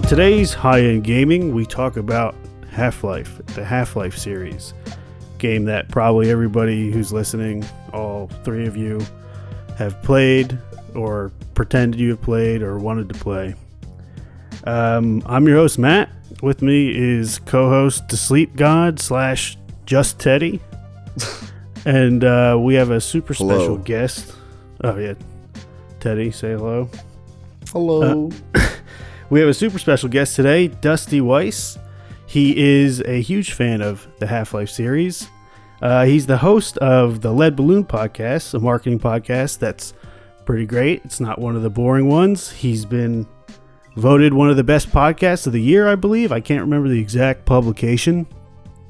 On today's high end gaming, we talk about Half Life, the Half Life series. Game that probably everybody who's listening, all three of you, have played or pretended you have played or wanted to play. Um, I'm your host, Matt. With me is co host, The Sleep God slash Just Teddy. and uh, we have a super Hello. special guest. Oh, yeah. Teddy, say hello. Hello. We have a super special guest today, Dusty Weiss. He is a huge fan of the Half Life series. Uh, he's the host of the Lead Balloon podcast, a marketing podcast that's pretty great. It's not one of the boring ones. He's been voted one of the best podcasts of the year, I believe. I can't remember the exact publication.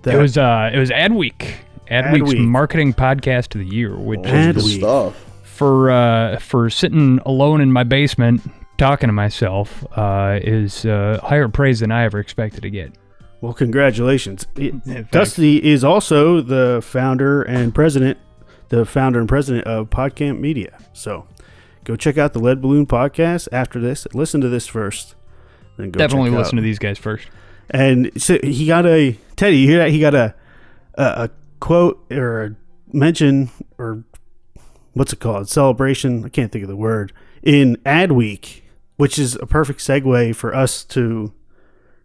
It was uh, it was Adweek, Adweek's Adweek. marketing podcast of the year, which Ad Good Week. stuff. for uh, for sitting alone in my basement talking to myself uh, is uh, higher praise than I ever expected to get. Well, congratulations. It- Dusty is also the founder and president, the founder and president of Podcamp Media. So go check out the Lead Balloon podcast after this. Listen to this first. Then go Definitely listen out. to these guys first. And so he got a Teddy. You hear that? He got a a, a quote or a mention or what's it called? Celebration. I can't think of the word in Adweek, which is a perfect segue for us to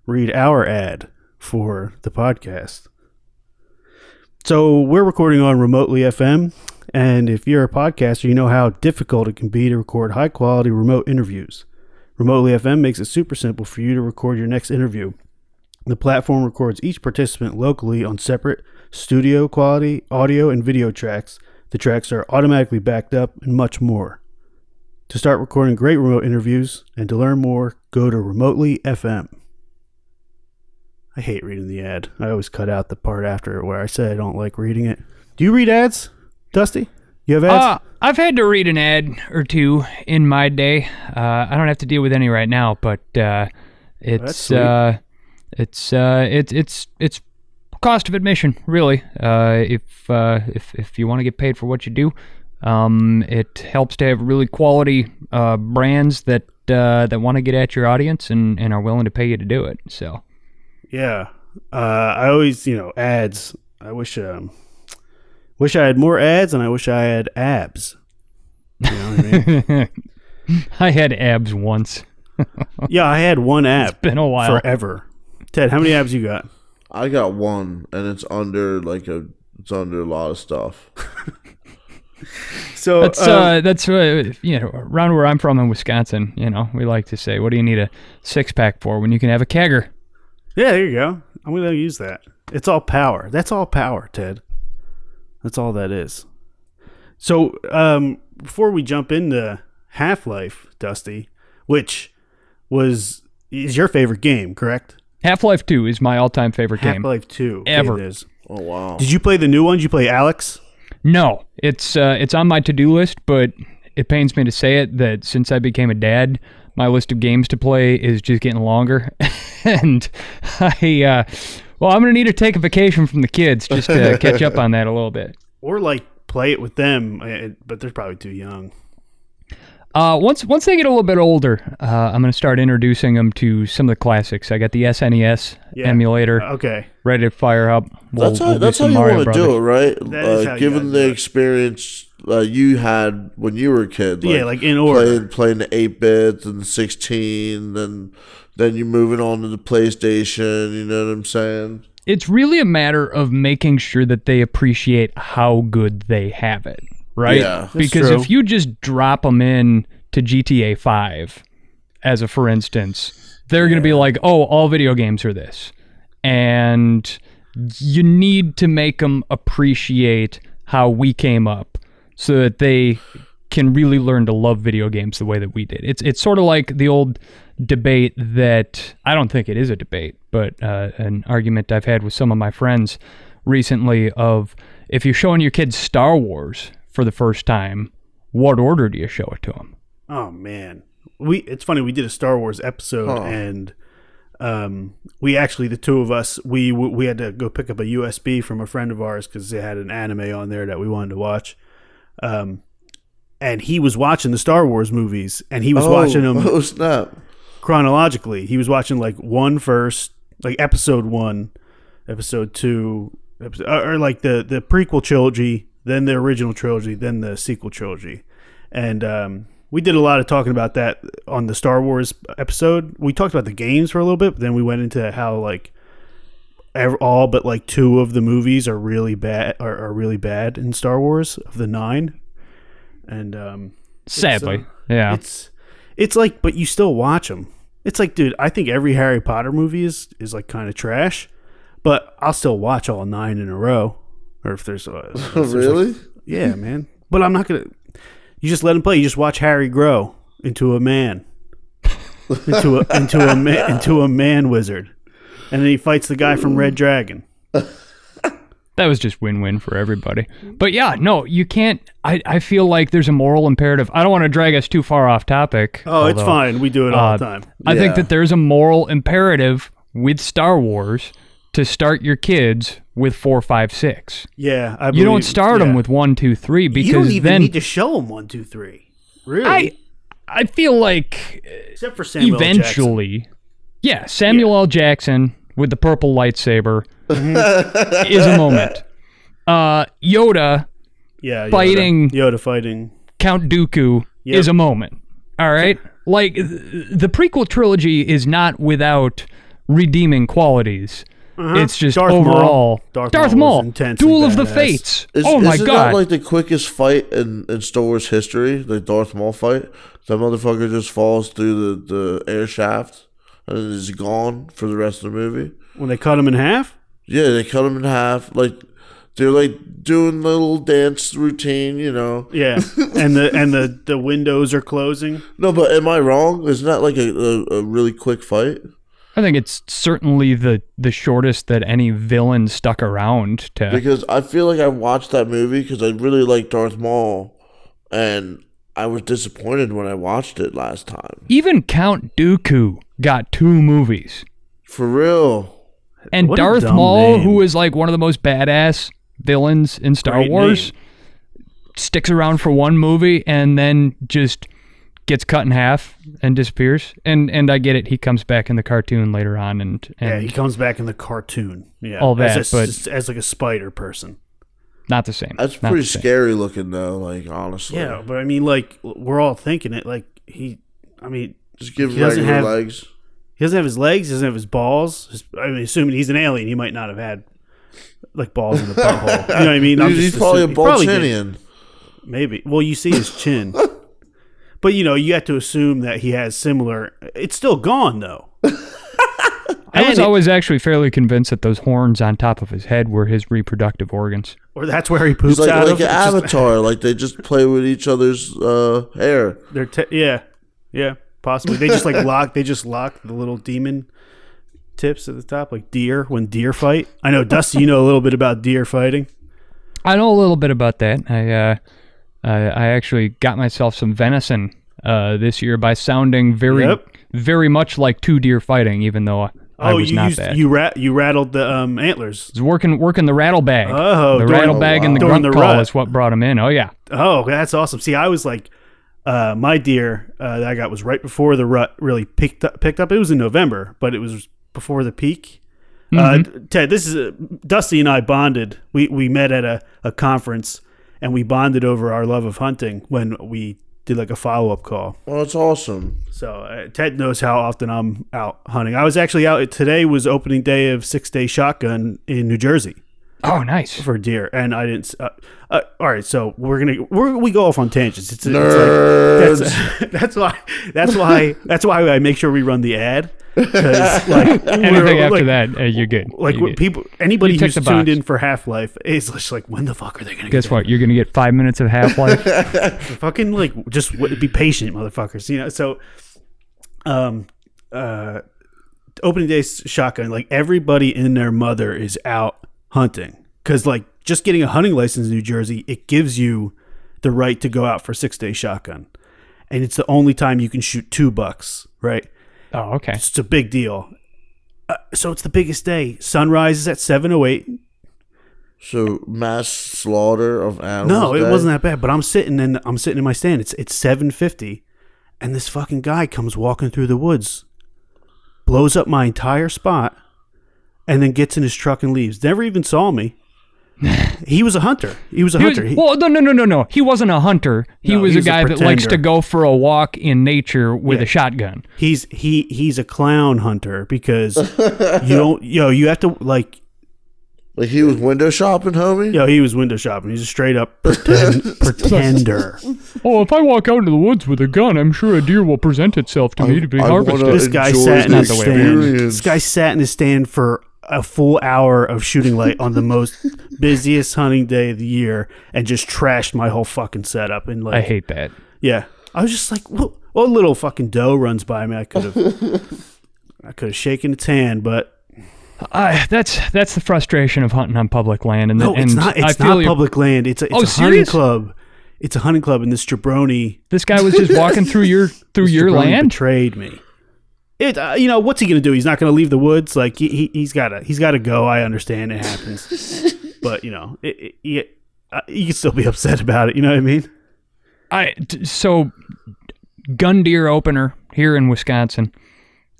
read our ad for the podcast. So we're recording on Remotely FM, and if you're a podcaster, you know how difficult it can be to record high quality remote interviews. Remotely FM makes it super simple for you to record your next interview. The platform records each participant locally on separate studio quality audio and video tracks. The tracks are automatically backed up and much more. To start recording great remote interviews and to learn more, go to Remotely FM. I hate reading the ad. I always cut out the part after where I say I don't like reading it. Do you read ads, Dusty? You have ads? Uh, I've had to read an ad or two in my day. Uh, I don't have to deal with any right now, but uh, it's uh, it's uh, it's it's it's cost of admission, really. Uh, if uh, if if you want to get paid for what you do, um, it helps to have really quality uh, brands that uh, that want to get at your audience and, and are willing to pay you to do it. So Yeah. Uh, I always, you know, ads. I wish, um, wish I had more ads, and I wish I had abs. You know what I mean? I had abs once. yeah, I had one ab Been a while. forever. Ted, how many abs you got? I got one, and it's under like a. It's under a lot of stuff. So That's um, uh, that's uh, you know around where I'm from in Wisconsin. You know, we like to say, "What do you need a six pack for when you can have a kegger?" yeah, there you go. I'm gonna use that. It's all power. That's all power, Ted. That's all that is. So, um, before we jump into Half Life, Dusty, which was is your favorite game, correct? Half Life Two is my all-time favorite Half game. Half Life Two Ever. It is. Oh wow! Did you play the new ones? You play Alyx? No, it's uh, it's on my to-do list, but it pains me to say it that since I became a dad, my list of games to play is just getting longer, and I uh, well, I'm gonna need to take a vacation from the kids just to catch up on that a little bit. Or like play it with them, uh, but they're probably too young. Uh, once once they get a little bit older, uh, I'm gonna start introducing them to some of the classics. I got the SNES Yeah. emulator Okay. ready to fire up. We'll- that's we'll how. That's how you Mario want to do it, right? That is how uh, you given gotta the do it. experience uh, you had when you were a kid, like yeah, like in order. playing playing the eight bits and the sixteen, and then you're moving on to the PlayStation. You know what I'm saying? It's really a matter of making sure that they appreciate how good they have it, right? Yeah. That's because true. if you just drop them in to GTA 5, as a for instance, they're going to be like, "Oh, all video games are this," and you need to make them appreciate how we came up, so that they can really learn to love video games the way that we did. It's it's sort of like the old debate that I don't think it is a debate, but uh, an argument I've had with some of my friends recently of if you're showing your kids Star Wars for the first time, what order do you show it to them? Oh man, we it's funny we did a Star Wars episode Huh. and um we actually the two of us we we had to go pick up a USB from a friend of ours because they had an anime on there that we wanted to watch. Um, and he was watching the Star Wars movies and he was oh, watching them Oh snap! chronologically. He was watching like one first, like episode one, episode two, episode, or or, like the the prequel trilogy, then the original trilogy, then the sequel trilogy, and um, we did a lot of talking about that on the Star Wars episode. We talked about the games for a little bit, but then we went into how like all but like two of the movies are really bad are, are really bad in Star Wars of the nine, and um, Sadly, uh, yeah. it's it's like, but you still watch them. It's like, dude, I think every Harry Potter movie is is like kind of trash, but I'll still watch all nine in a row. Or if there's, uh, if there's, like- really? yeah, man. But I'm not gonna. You just let him play. You just watch Harry grow into a man, into a into a man into a man wizard, and then he fights the guy from Red Dragon. that was just win-win for everybody. But yeah, no, you can't. I, I feel like there's a moral imperative. I don't want to drag us too far off topic. Oh, it's fine. We do it all uh, the time. I think that there's a moral imperative with Star Wars to start your kids with four, five, six. Yeah, I You don't start them with one, two, three because You don't even then need to show them one, two, three. Really? I I feel like Except for Samuel L. Jackson. eventually, yeah, Samuel L. Jackson with the purple lightsaber is a moment. Uh, Yoda, Yeah, Yoda. fighting- Yoda fighting. Count Dooku Yep. is a moment. All right, like the prequel trilogy is not without redeeming qualities. It's just Uh-huh. Darth Maul. overall Darth Darth Maul Maul, Duel of the. Fates. Is, oh my isn't god! that like the quickest fight in, in Star Wars history? The Darth Maul fight? That motherfucker just falls through the, the air shaft and is gone for the rest of the movie. When they cut him in half? Yeah, they cut him in half. Like they're like doing the little dance routine, you know. Yeah. and the and the, the windows are closing. No, but am I wrong? Isn't that like a, a, a really quick fight? I think it's certainly the the shortest that any villain stuck around to. Because I feel like I watched that movie because I really like Darth Maul, and I was disappointed when I watched it last time. Even Count Dooku got two movies, For real. and What Darth Maul, name. who is like one of the most badass villains in Star Great Wars, name. sticks around for one movie and then just gets cut in half and disappears. And and I get it, he comes back in the cartoon later on, and Yeah, he comes back in the cartoon. Yeah. All that, as, a, but- as like a spider person. not the same. That's Not pretty the same. scary looking though. Like honestly, Yeah, but I mean like we're all thinking it like he I mean just give He doesn't regular have- legs. he doesn't have his legs, he doesn't have his balls. His, I mean assuming he's an alien, he might not have had like balls in the butthole. You know what I mean? I'm He's, just he's probably a assuming- he probably Maybe. Well, you see his chin. but you know, you have to assume that he has similar. It's still gone though. I was it- always actually fairly convinced that those horns on top of his head were his reproductive organs. or that's where he poops It's like, out like of. an avatar. like they just play with each other's uh, hair. they're te- yeah, yeah, possibly. They just like lock. They just lock the little demon tips at the top, like deer when deer fight. I know, Dusty. You know a little bit about deer fighting. I know a little bit about that. I uh, I, I actually got myself some venison uh, this year by sounding very Yep. very much like two deer fighting, even though I, I oh, was you not used, that. you rat you rattled the um, antlers. was working working the rattle bag. Oh, the rattle bag and the grunt the call rut. is what brought him in. Oh yeah, Oh, that's awesome. See, I was like, uh, my deer uh, that I got was right before the rut really picked up. Picked up. It was in November, but it was before the peak. Uh, Ted, this is uh Dusty and I bonded. We we met at a, a conference and we bonded over our love of hunting when we did like a follow up call. Well, it's awesome. So uh, Ted knows how often I'm out hunting. I was actually out today. Was opening day of Six Day Shotgun in New Jersey oh nice. for deer, and I didn't. Uh, uh, all right, so we're gonna we're, we go off on tangents. It's, it's like, that's, that's why that's why that's why I make sure we run the ad because like Anything we're- after like, that, uh, you're good. Like You're good. people, anybody You who's tuned box. in for Half Life is just like, when the fuck are they gonna Guess get what? You're gonna get five minutes of Half Life. Fucking like, just w- be patient, motherfuckers. You know. So, um, uh, opening day shotgun. Like everybody and their mother is out hunting because like just getting a hunting license in New Jersey, it gives you the right to go out for six day shotgun, and it's the only time you can shoot two bucks. Right. oh okay. It's a big deal. Uh, so it's the biggest day. Sunrise is at seven oh eight. So mass slaughter of animals. No, it Day? wasn't that bad. But I'm sitting in I'm sitting in my stand. It's it's seven fifty, and this fucking guy comes walking through the woods blows up my entire spot, and then gets in his truck and leaves. Never even saw me. he was a hunter. He was a He hunter. He- well, no, no, no, no, no. He wasn't a hunter. He No, was he a was a guy that likes to go for a walk in nature with Yeah. a shotgun. he's he he's a clown hunter because you don't yo you have to like Like he was window shopping, homie. yo he was window shopping. He's a straight up pretend, pretender. Oh, if I walk out into the woods with a gun, I'm sure a deer will present itself to me to be I harvested. This guy sat in the his stand. This guy sat in his stand for a full hour of shooting light on the most busiest hunting day of the year and just trashed my whole fucking setup. And like, I hate that. yeah, I was just like, what, what little fucking doe runs by me? I could have, I could have shaken its hand, but I that's that's the frustration of hunting on public land, and no, and it's not. It's not public land. It's a, it's Oh, a hunting club. It's a hunting club, and this jabroni, This guy was just walking through your through this your jabroni land. betrayed me. It, uh, you know, what's he gonna do? He's not gonna leave the woods. Like he, he he's gotta he's gotta go. I understand it happens, but you know, it, it, you, uh, you can still be upset about it. You know what I mean? I t- so gun deer opener here in Wisconsin,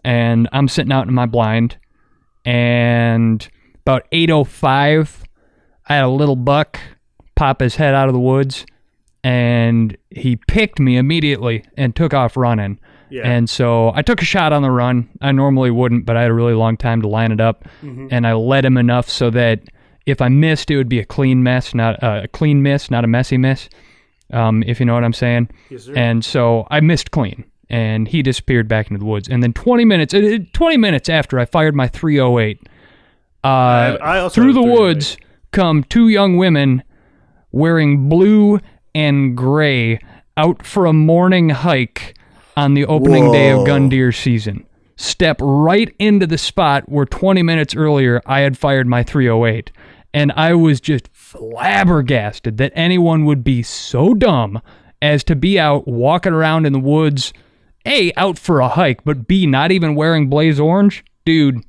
and I'm sitting out in my blind, and about 8:05, I had a little buck pop his head out of the woods, and he picked me immediately and took off running. Yeah. And so I took a shot on the run. I normally wouldn't, but I had a really long time to line it up, and I led him enough so that if I missed, it would be a clean mess, not uh, a clean miss, not a messy miss. Um, if you know what I'm saying. Yes. And so I missed clean, and he disappeared back into the woods. And then 20 minutes, uh, 20 minutes after I fired my 308, uh, I also through the woods come two young women wearing blue and gray out for a morning hike on the opening day of Whoa. gun deer season. Step right into the spot where 20 minutes earlier I had fired my 308. And I was just flabbergasted that anyone would be so dumb as to be out walking around in the woods, A, out for a hike, but B, not even wearing blaze orange. Dude,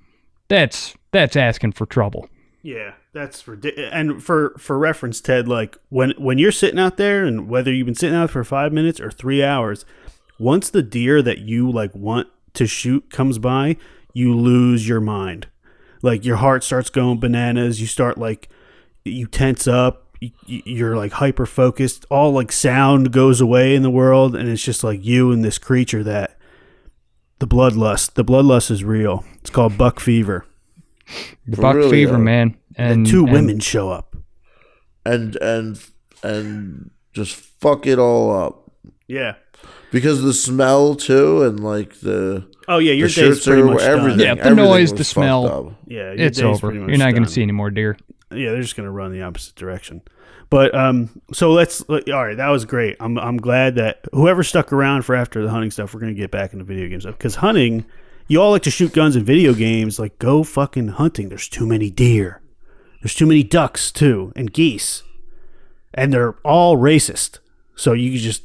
that's that's asking for trouble. Yeah, that's ridiculous. And for for reference, Ted, like when when you're sitting out there, and whether you've been sitting out for five minutes or three hours, once the deer that you like want to shoot comes by, you lose your mind. Like your heart starts going bananas. You start like you tense up. y- y- You're like hyper focused. All like sound goes away in the world, and it's just like you and this creature that the bloodlust. The bloodlust is real. It's called buck fever. The buck really, fever, uh, man. And Two and- women show up. and and and just fuck it all up Yeah. Because the smell too, and like the Oh yeah, your the day's shirts pretty are much everything. Yeah, the everything noise, the smell. up. Yeah, your it's day's over. pretty much You're not going to see any more deer. Yeah, they're just gonna run the opposite direction. But um, so let's. All right, that was great. I'm I'm glad that whoever stuck around for after the hunting stuff, we're gonna get back into video games because hunting. You all like to shoot guns in video games. Like, go fucking hunting. There's too many deer. There's too many ducks too, and geese, and they're all racist. So you just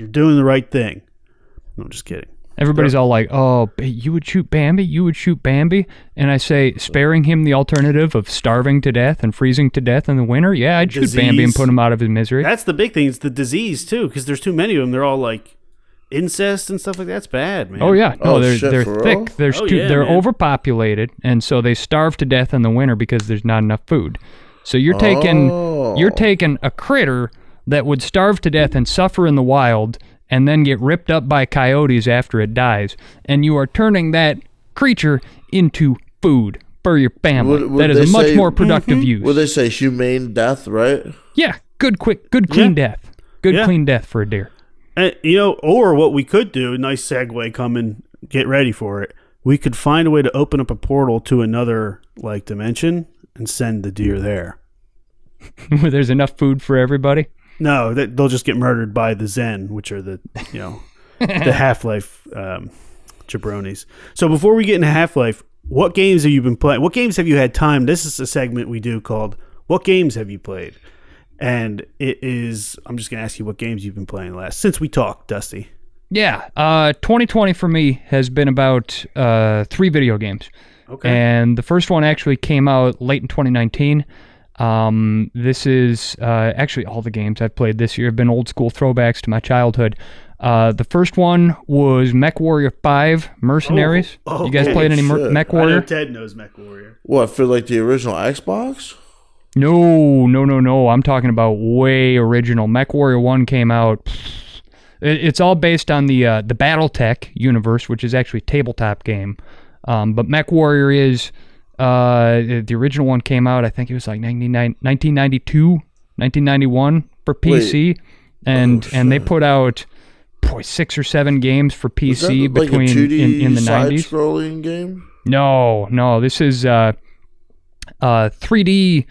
you're doing the right thing. No, I'm just kidding. Everybody's all like, "Oh, you would shoot Bambi? You would shoot Bambi?" And I say, sparing him the alternative of starving to death and freezing to death in the winter. Yeah, I'd shoot Bambi and put him out of his misery. That's the big thing. It's the disease too, because there's too many of them. They're all like incest and stuff like that. That's bad, man. Oh yeah, oh, no, Oh, they're shit, they're thick. real? There's Oh, too, yeah, they're man. overpopulated, and so they starve to death in the winter because there's not enough food. So you're taking Oh. you're taking a critter that would starve to death and suffer in the wild, and then get ripped up by coyotes after it dies, and you are turning that creature into food for your family. Would- would that is a much say- more productive mm-hmm. use. Would they say humane death? Right? yeah, good, quick, good, clean death. Good, Yeah. clean death for a deer. And, you know, or what we could do, nice segue coming, get ready for it. We could find a way to open up a portal to another like dimension and send the deer there. Where there's enough food for everybody. No, that they'll just get murdered by the Xen, which are the you know the Half Life um, jabronis. So before we get into Half Life, what games have you been playing? What games have you had time? This is a segment we do called "What Games Have You Played?" And it is. I'm just gonna ask you what games you've been playing last since we talked, Dusty. Yeah, uh, 2020 for me has been about uh, three video games. Okay. And the first one actually came out late in 2019. Um, this is uh, actually all the games I've played this year have been old school throwbacks to my childhood. Uh, the first one was Mech Warrior 5 Mercenaries. Oh, you guys okay, played any Mer- shit. Mech I know Warrior? Ted knows Mech Warrior. What for? Like the original Xbox? No, no, no, no. I'm talking about way original. Mech Warrior One came out. It, it's all based on the uh, the BattleTech universe, which is actually a tabletop game. Um, but Mech Warrior is uh, the original one came out. I think it was like 99 1992, 1991 for PC, and Oh, and they put out boy six or seven games for Is that PC like a between 2D in, in the 90s. side-scrolling game? No, no. This is uh, uh, 3D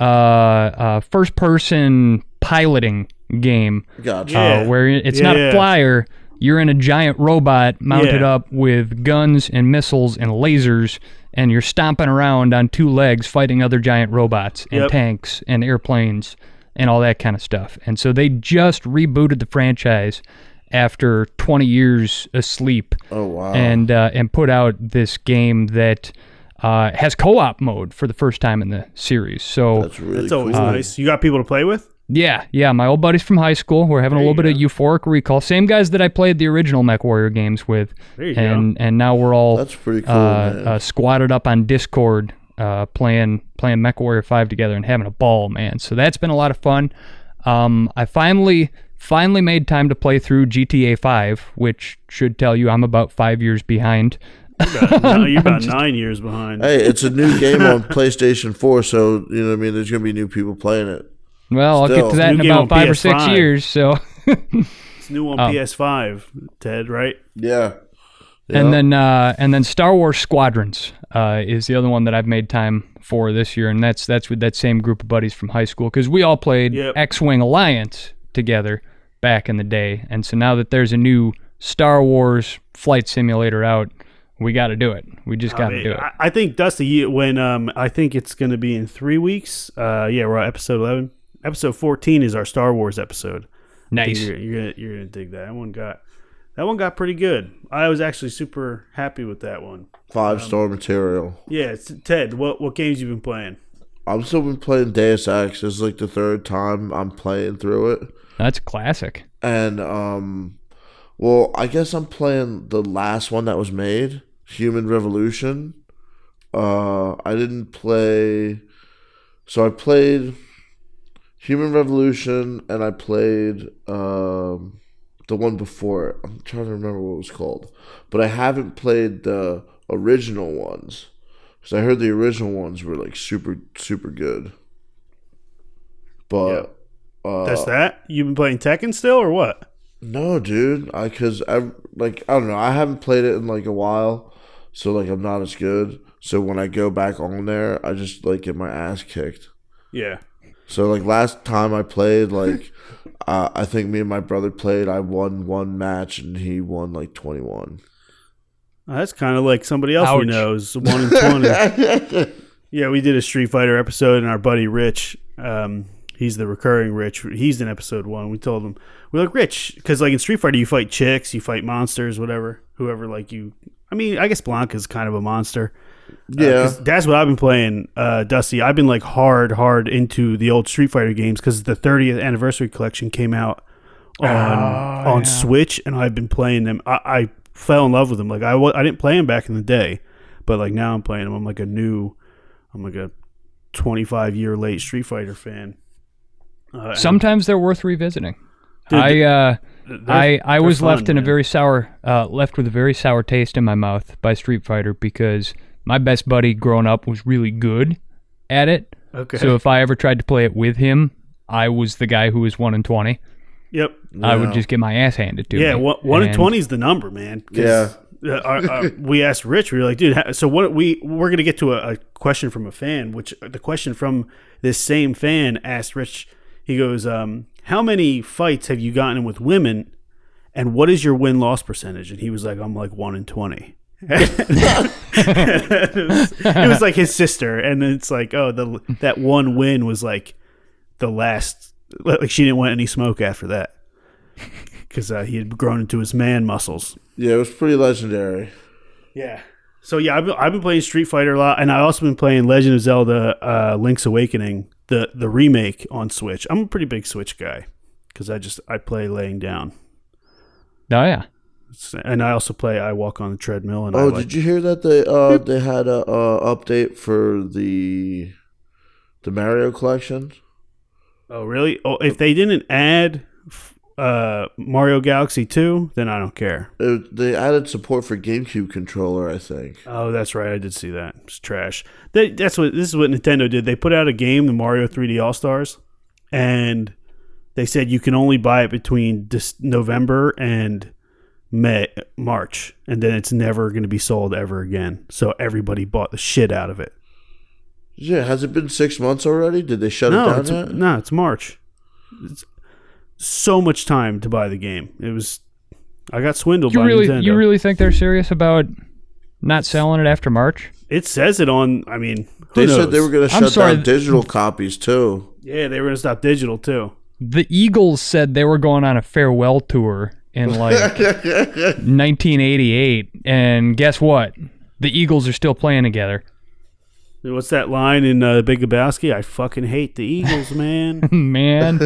uh, uh, first person piloting game Gotcha. Yeah. uh, where it's Yeah, not yeah. a flyer. You're in a giant robot mounted Yeah. up with guns and missiles and lasers, and you're stomping around on two legs fighting other giant robots and Yep. tanks and airplanes and all that kind of stuff. And so they just rebooted the franchise after 20 years asleep Oh wow. and uh, and put out this game that uh, has co-op mode for the first time in the series. So that's really That's always cool. nice. You got people to play with? Yeah, yeah, my old buddies from high school. We're having a little bit you of euphoric recall. Same guys that I played the original Mech Warrior games with, There you and and now we're all That's pretty cool, uh, uh, squatted up on Discord, uh, playing playing Mech Warrior Five together and having a ball, man. So that's been a lot of fun. Um, I finally finally made time to play through GTA Five, which should tell you I'm about five years behind. no, you're about nine years behind. Hey, it's a new game on PlayStation 4, so you know what I mean. There's gonna be new people playing it. Well, I'll get to that in game on about five or six years. So, It's new on Oh. PS5, Ted, right? Yeah. Yeah. and then uh, and then Star Wars Squadrons uh, is the other one that I've made time for this year, and that's that's with that same group of buddies from high school because we all played Yep. X-wing Alliance together back in the day, and so now that there's a new Star Wars flight simulator out, we got to do it. We just got to I, do it. I- I think Dusty, you- when um, I think it's going to be in three weeks. Uh, yeah, we're at episode eleven. Episode fourteen is our Star Wars episode. Nice. You're, you're gonna you're gonna dig that. That one got that one got pretty good. I was actually super happy with that one. Five star material. Yeah, it's, Ted, what what games you been playing? I'm still been playing Deus Ex. This is like the third time I'm playing through it. That's classic. And um well, I guess I'm playing the last one that was made, Human Revolution. Uh I didn't play so I played Human Revolution and I played um the one before it. I'm trying to remember what it was called. But I haven't played the original ones. Cuz I heard the original ones were like super super good. But uh That's that. You've been playing Tekken still or what? no, dude. I cause I like I don't know. I haven't played it in like a while, so like I'm not as good. So when I go back on there, I just like get my ass kicked. Yeah. So like last time I played, like uh, I think me and my brother played. I won one match and he won like twenty one. Uh, That's kind of like somebody else we Ouch. know is one in twenty. yeah, we did a Street Fighter episode, and our buddy Rich, um, he's the recurring Rich. He's in episode one. We told him we're like Rich because like in Street Fighter, you fight chicks, you fight monsters, whatever, whoever like you. I mean, I guess Blanka's kind of a monster. Uh, that's what I've been playing, uh, Dusty. I've been like hard, hard into the old Street Fighter games because the 30th anniversary collection came out on on yeah. Switch, and I've been playing them. I, I fell in love with them. Like I, I didn't play them back in the day, but like now I'm playing them. I'm like a new, I'm like a 25 year late Street Fighter fan. Uh, Sometimes they're worth revisiting. Dude, I uh, I I was fun, left in a very sour uh, left with a very sour taste in my mouth by Street Fighter because my best buddy growing up was really good at it. okay. So if I ever tried to play it with him, I was the guy who was one in twenty. yep. I would just get my ass handed to Yeah, me. one, one in twenty is the number, man. 'Cause, uh, our- our- we asked Rich. We were like, dude. ha- So what? We we're gonna get to a, a question from a fan. Which the question from this same fan asked Rich. He goes, um, "How many fights have you gotten in with women, and what is your win loss percentage?" And he was like, "I'm like one in 20. It, was, it was like his sister, and it's like, oh, the that one win was like the last. Like she didn't want any smoke after that because uh, he had grown into his man muscles. yeah, it was pretty legendary. Yeah. So yeah, I've been, I've been playing Street Fighter a lot, and I've also been playing Legend of Zelda: uh, Link's Awakening the the remake on Switch. I'm a pretty big Switch guy because I just I play laying down, Oh yeah. And I also play I walk on the treadmill. And I Oh, like, did you hear that they uh they had a uh, update for the the Mario collection? Oh, really? Oh, if they didn't add uh, Mario Galaxy 2, then I don't care. It, they added support for GameCube controller, I think. Oh, that's right. I did see that. It's trash. They, that's what this is what Nintendo did. They put out a game, the Mario 3D All Stars, and they said you can only buy it between dis- November and May, March, and then it's never going to be sold ever again. So everybody bought the shit out of it. Yeah, has it been six months already? Did they shut no, it it's, down yet? no, it's March. It's so much time to buy the game. It was. I got swindled You by really Nintendo. you really think they're serious about not selling it after March? it says it on. I mean, who They knows? said they were going to shut sorry, down th- digital copies too. Yeah, they were going to stop digital too. The Eagles said they were going on a farewell tour in like 1988, and guess what? The Eagles are still playing together. What's that line in uh, Big Lebowski? I fucking hate the Eagles, man. Man,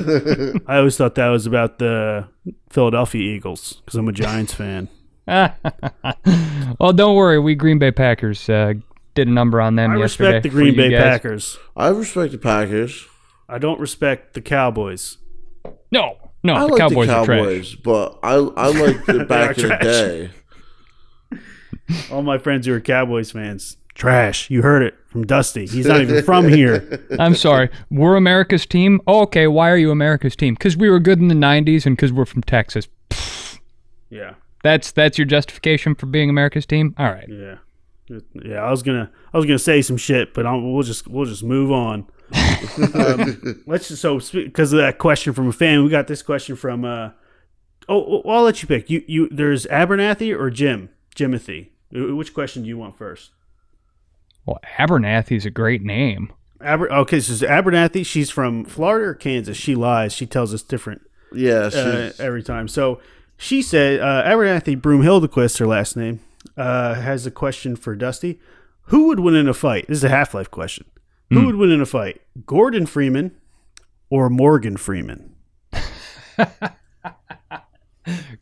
I always thought that was about the Philadelphia Eagles because I'm a Giants fan. well, don't worry. We Green Bay Packers uh, did a number on them I yesterday. respect the Green Bay guys. Packers. I respect the Packers. I don't respect the Cowboys. No, no, I the like Cowboys, the are trash. Cowboys, but I I like the back in the day. All my friends who are Cowboys fans, trash. You heard it from Dusty. He's not even from here. I'm sorry. We're America's team. Oh, okay, why are you America's team? Because we were good in the '90s and because we're from Texas. Yeah, That's that's your justification for being America's team. All right. yeah, yeah. I was gonna, I was gonna say some shit, but I'll, we'll just, we'll just move on. um, let's just so because of that question from a fan, we got this question from. uh Oh, well, I'll let you pick. You, you. There's Abernathy or Jim, Jimothy. Which question do you want first? Well, Abernathy's a great name. Aber- okay, so it's Abernathy. She's from Florida or Kansas. She lies. She tells us different Yeah, uh, every time. So she said, uh, Abernathy Broomhildequist, her last name, uh, has a question for Dusty. Who would win in a fight? This is a Half Life question. Who would win in a fight? Gordon Freeman or Morgan Freeman?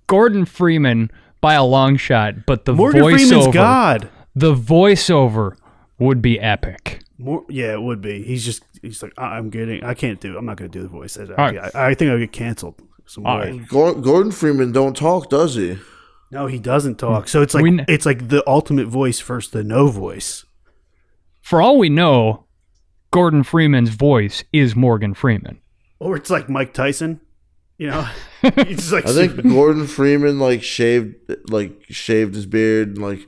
Gordon Freeman by a long shot, but the Morgan Freeman's voiceover, God. the voiceover would be epic. More, yeah, it would be. He's just, he's like, I- I'm getting, I can't do, I'm not going to do the voice. I, right. I, I think I'll get canceled some right. Gordon Freeman don't talk, does he? No, he doesn't talk. So it's like, We it's like the ultimate voice versus the no voice. For all we know, Gordon Freeman's voice is Morgan Freeman. Or it's like Mike Tyson. You know, he's just like I think Gordon Freeman like shaved like shaved his beard and like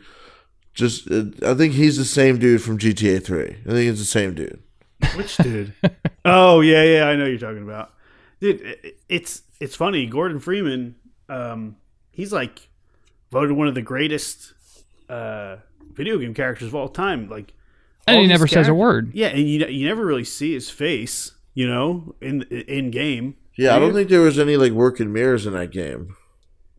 just uh, I think he's the same dude from GTA 3. I think it's the same dude. Which dude? oh yeah, yeah, I know who you're talking about. Dude, it- it's it's funny. Gordon Freeman, um, he's like voted one of the greatest uh, video game characters of all time. Like, And he these never says a word. Yeah, and you you never really see his face. You know, in in game. Yeah, I Do don't think there was any like working mirrors in that game.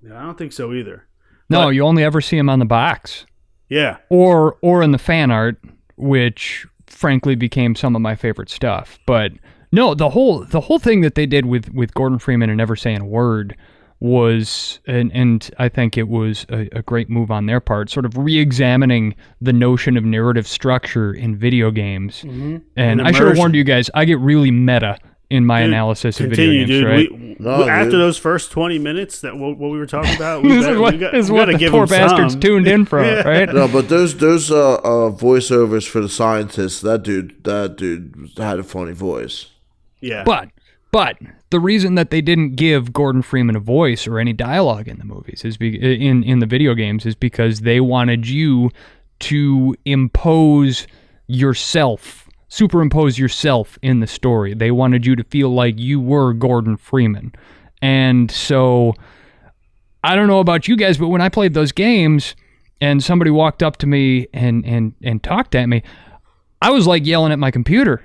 Yeah, I don't think so either. No, But- you only ever see him on the box Yeah, or or in the fan art, which frankly became some of my favorite stuff. But no, the whole the whole thing that they did with with Gordon Freeman and never saying a word was and and I think it was a, a great move on their part, sort of re-examining the notion of narrative structure in video games. And, And I should have warned you guys. I get really meta in my Dude, analysis of continue, video games, dude. right? We, No, after dude. those first twenty minutes that what, what we were talking about, we this better- is what, we got- is we what the give poor bastards some. tuned in for, Yeah. right? No, but those those uh, uh voiceovers for the scientists, that dude that dude had a funny voice. Yeah, But but the reason that they didn't give Gordon Freeman a voice or any dialogue in the movies is be, in in the video games is because they wanted you to impose yourself, superimpose yourself in the story. They wanted you to feel like you were Gordon Freeman. And so I don't know about you guys, but when I played those games and somebody walked up to me and and and talked at me, I was like yelling at my computer.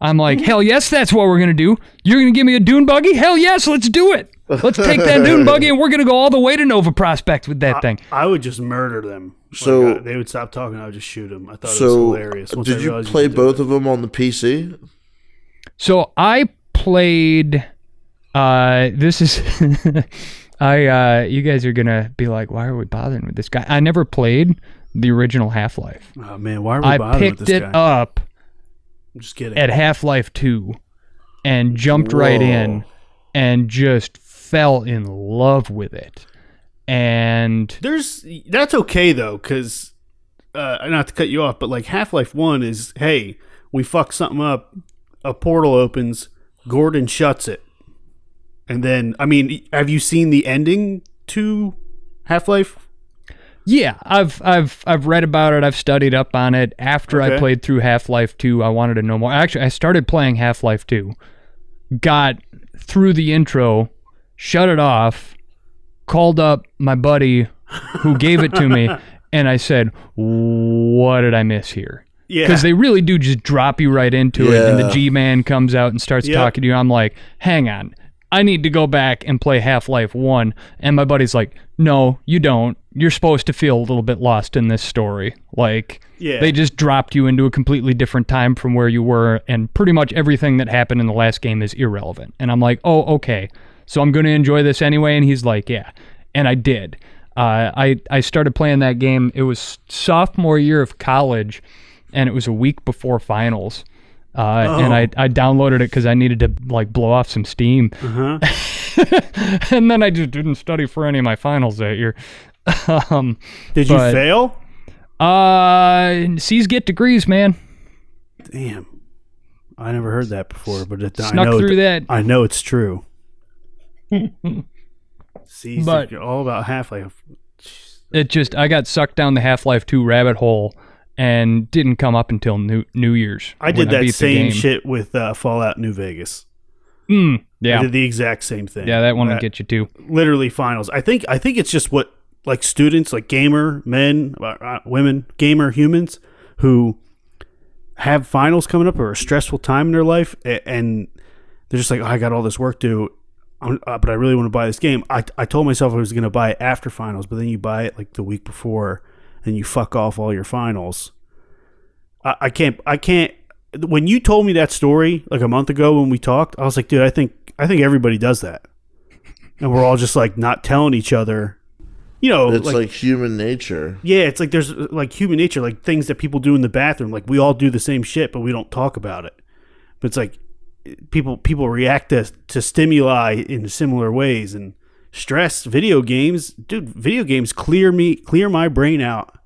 I'm like, hell yes, that's what we're gonna do. You're gonna give me a dune buggy? Hell yes, let's do it. Let's take that dune buggy and we're gonna go all the way to Nova Prospekt with that thing. I would just murder them. Like, So- uh, they would stop talking. I would just shoot them. I thought it was hilarious. once did you play could do both it. of them on the PC? So I played. Uh, this is. I. Uh, you guys are gonna be like, why are we bothering with this guy? I never played the original Half Life. Oh man, why are we I bothering with picked it guy? up I'm just kidding. at Half Life Two, and jumped right in, and just fell in love with it. And There's that's okay though, because uh, not to cut you off, but like Half Life One is, hey, we fuck something up, a portal opens, Gordon shuts it, and then I mean, have you seen the ending to Half Life? Yeah, I've I've I've read about it. I've studied up on it. After I played through Half Life Two, I wanted to know more. Actually, I started playing Half Life Two, got through the intro, shut it off, called up my buddy who gave it to me, and I said, "What did I miss here?" Yeah, Because they really do just drop you right into it, and the G man comes out and starts Yep. talking to you. I'm like, "Hang on." I need to go back and play Half Life 1. And my buddy's like, No, you don't. You're supposed to feel a little bit lost in this story. Like, Yeah. they just dropped you into a completely different time from where you were, and pretty much everything that happened in the last game is irrelevant. And I'm like, Oh, okay. So I'm going to enjoy this anyway. And he's like, Yeah. And I did. Uh, I, I started playing that game. It was sophomore year of college, and it was a week before finals. Uh, And I, I downloaded it because I needed to like blow off some steam uh-huh. and then I just didn't study for any of my finals that year. um, Did you fail? uh, C's get degrees, man. Damn, I never heard that before, but it, I Snuck know through th- that. I know it's true. See, But- you're all about Half Life. It just I got sucked down the Half Life Two rabbit hole and didn't come up until New New Year's. I did that the same shit with uh, Fallout New Vegas. Mm, I yeah, did the exact same thing. yeah, that one will get you too. literally finals. I think I think it's just what like students, like gamer men, uh, uh, women, gamer humans who have finals coming up or a stressful time in their life, and they're just like, oh, I got all this work to, uh, but I really want to buy this game. I I told myself I was going to buy it after finals, but then you buy it like the week before, and you fuck off all your finals. I, I can't. I can't. When you told me that story like a month ago when we talked, I was like, dude, I think I think everybody does that and we're all just like not telling each other. You know, It's like, like, human nature. yeah, it's like there's like human nature, like things that people do in the bathroom. Like we all do the same shit, but we don't talk about it. But it's like people people react to to stimuli in similar ways and stress. Video games, dude, video games clear me clear my brain out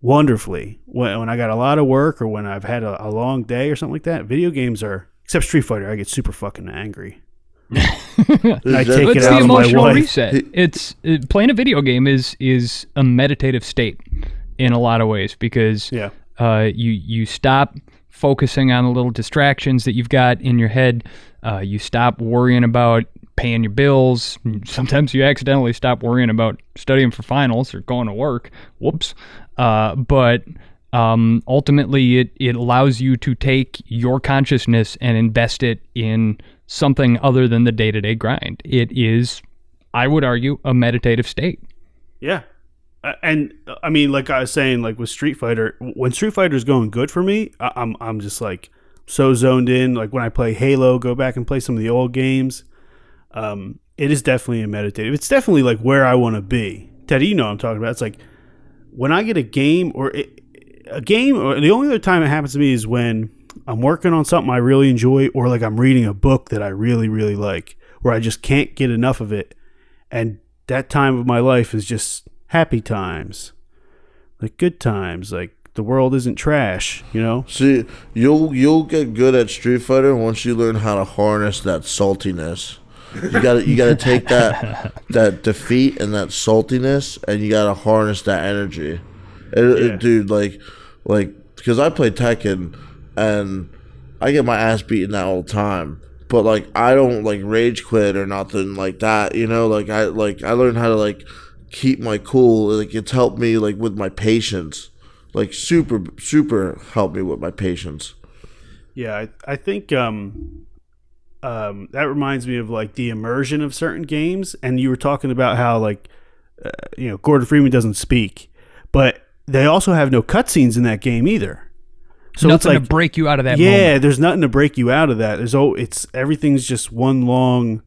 wonderfully when when I got a lot of work or when I've had a, a long day or something like that. Video games are except Street Fighter, I get super fucking angry. I take It's it the out my emotional reset. It's it, playing a video game is is a meditative state in a lot of ways because Yeah. uh, you you stop focusing on the little distractions that you've got in your head. Uh, you stop worrying about paying your bills. Sometimes you accidentally stop worrying about studying for finals or going to work. Whoops. Uh, but um, ultimately, it, it allows you to take your consciousness and invest it in something other than the day to day grind. It is, I would argue, a meditative state. Yeah. Uh, and uh, I mean, like I was saying, like with Street Fighter, when Street Fighter is going good for me, I'm I'm just like so zoned in. Like when I play Halo, go back and play some of the old games. Um, it is definitely a meditative. It's definitely like where I want to be. Teddy, you know what I'm talking about. It's like when I get a game or it, a game, or the only other time it happens to me is when I'm working on something I really enjoy, or like I'm reading a book that I really really like, where I just can't get enough of it, and that time of my life is just happy times, like good times, like the world isn't trash, you know. See, you'll you'll get good at Street Fighter once you learn how to harness that saltiness. You gotta you gotta take that that defeat and that saltiness, and you gotta harness that energy. It, it- dude, like like because I play Tekken, and I get my ass beaten that all the time. But like I don't like rage quit or nothing like that. You know, like I like I learned how to like keep my cool. Like it's helped me like with my patience. Like super super helped me with my patience. Yeah, I, I think um, um, that reminds me of like the immersion of certain games. And you were talking about how like uh, you know Gordon Freeman doesn't speak, but they also have no cutscenes in that game either. So Nothing it's like to break you out of that yeah, moment. there's nothing to break you out of that. There's oh, it's everything's just one long.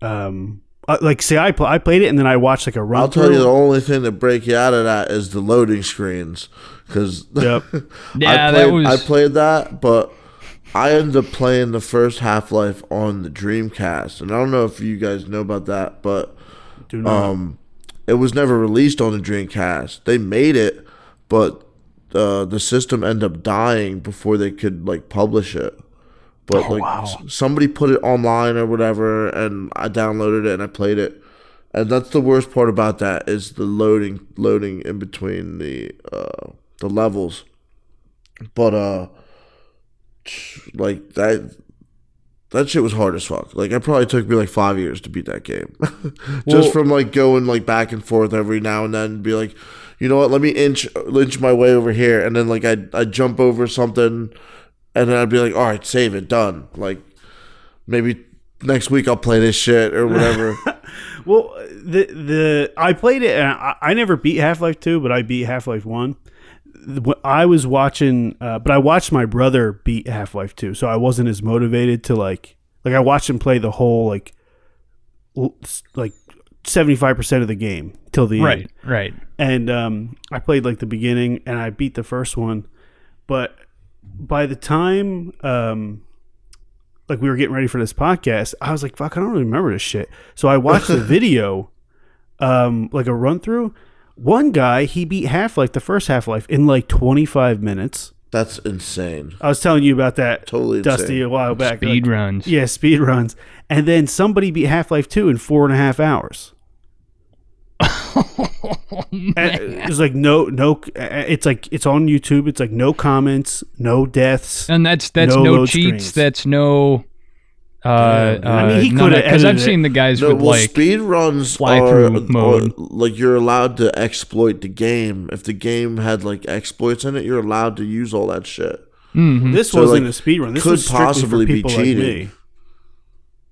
Um, uh, like say I pl- I played it and then I watched like a run. I'll tell you the only thing to break you out of that is the loading screens because Yep. Yeah, I that played, was- I played that, but I ended up playing the first Half Life on the Dreamcast, and I don't know if you guys know about that, but Do not. um, it was never released on the Dreamcast. They made it, but uh, the system end up dying before they could like publish it. But Oh, like wow. somebody put it online or whatever, and I downloaded it and I played it. And that's the worst part about that is the loading loading in between the uh, the levels. But uh, like that that shit was hard as fuck. Like it probably took me like five years to beat that game, just Well- from like going like back and forth every now and then, and be like, you know what, let me inch inch my way over here, and then like I I jump over something, and then I'd be like, all right, save it, done. Like maybe next week I'll play this shit or whatever. Well, the the I played it and I, I never beat Half Life Two, but I beat Half Life One. I was watching, uh, but I watched my brother beat Half Life Two, so I wasn't as motivated to like like I watched him play the whole like like seventy five percent of the game till the Right, end. right. And um, I played like the beginning, and I beat the first one, but by the time um, like we were getting ready for this podcast, I was like, "Fuck, I don't really remember this shit." So I watched the video, um, like a run through. One guy he beat Half Life, the first Half Life, in like twenty five minutes. That's insane. I was telling you about that, Totally Dusty, insane. a while back. Speed Like, runs. yeah, speed runs, and then somebody beat Half Life Two in four and a half hours. And It's like no, no. It's like it's on YouTube. It's like no comments, no deaths. And that's that's No no, cheats. screens. That's no. Uh, I mean, he uh, coulda because I've edited seen the guys No, with well, like speed runs fly are, mode. are- like you're allowed to exploit the game. If the game had like exploits in it, you're allowed to use all that shit. mhm. This So, wasn't like, a speed run. This could was possibly for be cheating. like me.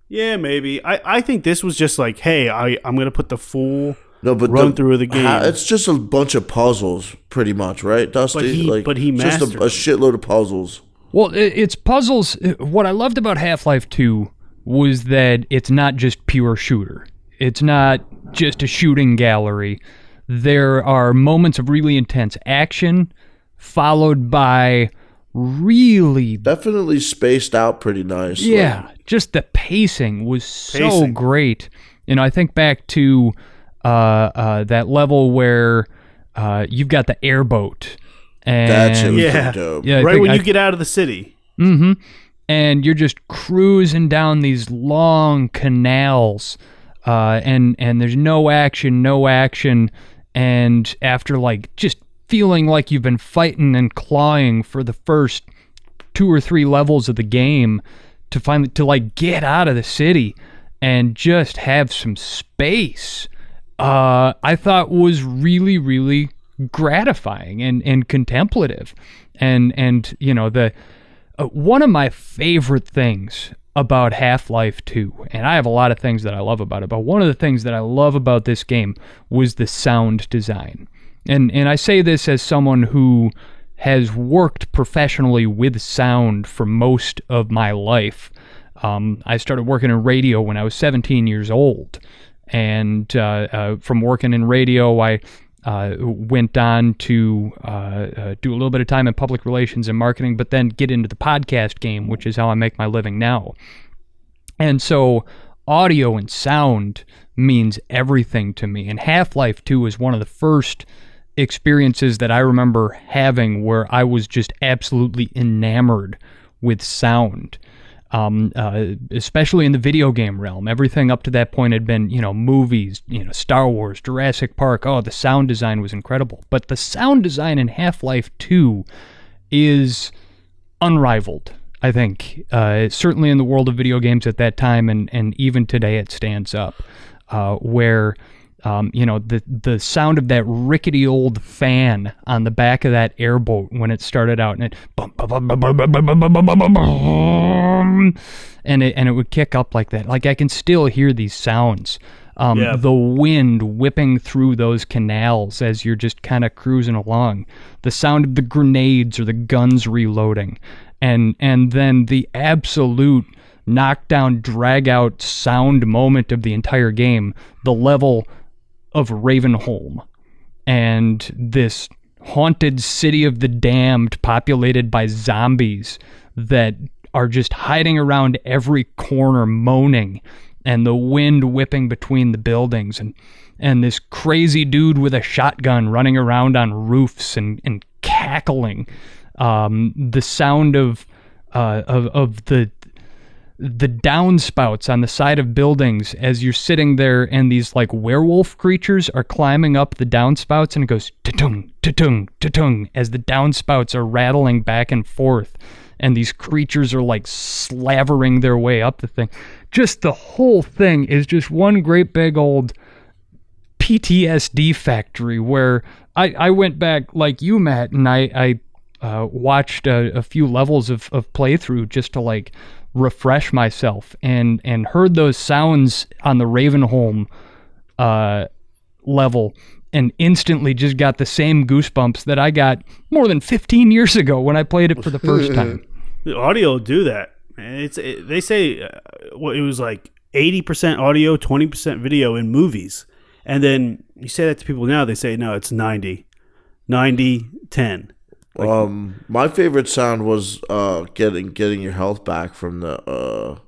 Yeah, maybe. I, I think this was just like, hey, I I'm gonna put the full No, but run the, through of the game. ha- it's just a bunch of puzzles, pretty much, right, Dusty? But he- like, but he just a, mastered a shitload of puzzles. Well, i- it's puzzles. What I loved about Half Life 2 was that it's not just pure shooter, it's not just a shooting gallery. There are moments of really intense action, followed by really. Definitely spaced out pretty nice. like- Yeah, just the pacing was so great. You know, I think back to that level where uh, you've got the airboat. And that shit was Yeah. pretty dope. yeah, right when I- you get out of the city. Mm-hmm. And you're just cruising down these long canals, uh, and and there's no action, no action, and after like just feeling like you've been fighting and clawing for the first two or three levels of the game, to finally to like get out of the city and just have some space, uh, I thought was really really gratifying and and contemplative, and and you know the uh, one of my favorite things about Half-Life 2, and I have a lot of things that I love about it, but one of the things that I love about this game was the sound design. And and I say this as someone who has worked professionally with sound for most of my life. Um, I started working in radio when I was 17 years old, and uh, uh, from working in radio, I uh, went on to uh, uh, do a little bit of time in public relations and marketing, but then get into the podcast game, which is how I make my living now. And so, audio and sound means everything to me. And Half Life 2 is one of the first experiences that I remember having where I was just absolutely enamored with sound. Um, uh, especially in the video game realm, everything up to that point had been, you know, movies, you know, Star Wars, Jurassic Park. Oh, the sound design was incredible. But the sound design in Half Life 2 is unrivaled. I think uh, certainly in the world of video games at that time, and and even today, it stands up. Uh, where um, you know the the sound of that rickety old fan on the back of that airboat when it started out, and it and it and it would kick up like that. Like I can still hear these sounds. Um, yeah. The wind whipping through those canals as you're just kind of cruising along. The sound of the grenades or the guns reloading, and and then the absolute knockdown, drag out sound moment of the entire game. The level of Ravenholm and this haunted city of the damned populated by zombies that are just hiding around every corner moaning and the wind whipping between the buildings and and this crazy dude with a shotgun running around on roofs and, and cackling. Um, the sound of uh, of of the the downspouts on the side of buildings as you're sitting there and these like werewolf creatures are climbing up the downspouts and it goes ta-tung ta-tung ta-tung as the downspouts are rattling back and forth and these creatures are like slavering their way up the thing. Just the whole thing is just one great big old PTSD factory where I, I went back like you Matt and I, I uh, watched a, a few levels of, of playthrough just to like refresh myself and and heard those sounds on the Ravenholm uh, level and instantly just got the same goosebumps that I got more than 15 years ago when I played it for the first time. The audio will do that. Man, it's it, they say uh, what it was like eighty percent audio, twenty percent video in movies, and then you say that to people now, they say no, it's 90, 90, 10. Um, my favorite sound was uh getting getting your health back from the uh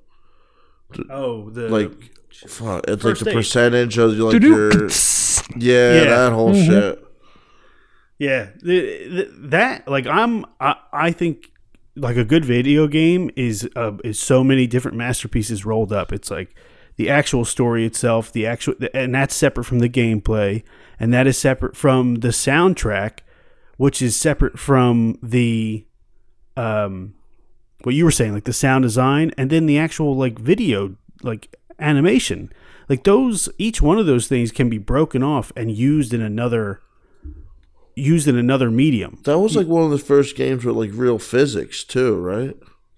Oh, the like fuck, it's like the aid. percentage of like your yeah, Yeah. that whole shit. Yeah, the, the, that like I'm I, I think like a good video game is uh, is so many different masterpieces rolled up. It's like the actual story itself, the actual and that's separate from the gameplay, and that is separate from the soundtrack, which is separate from the um what you were saying like the sound design and then the actual like video like animation. Like those each one of those things can be broken off and used in another used in another medium. That was like one of the first games with like real physics too, right?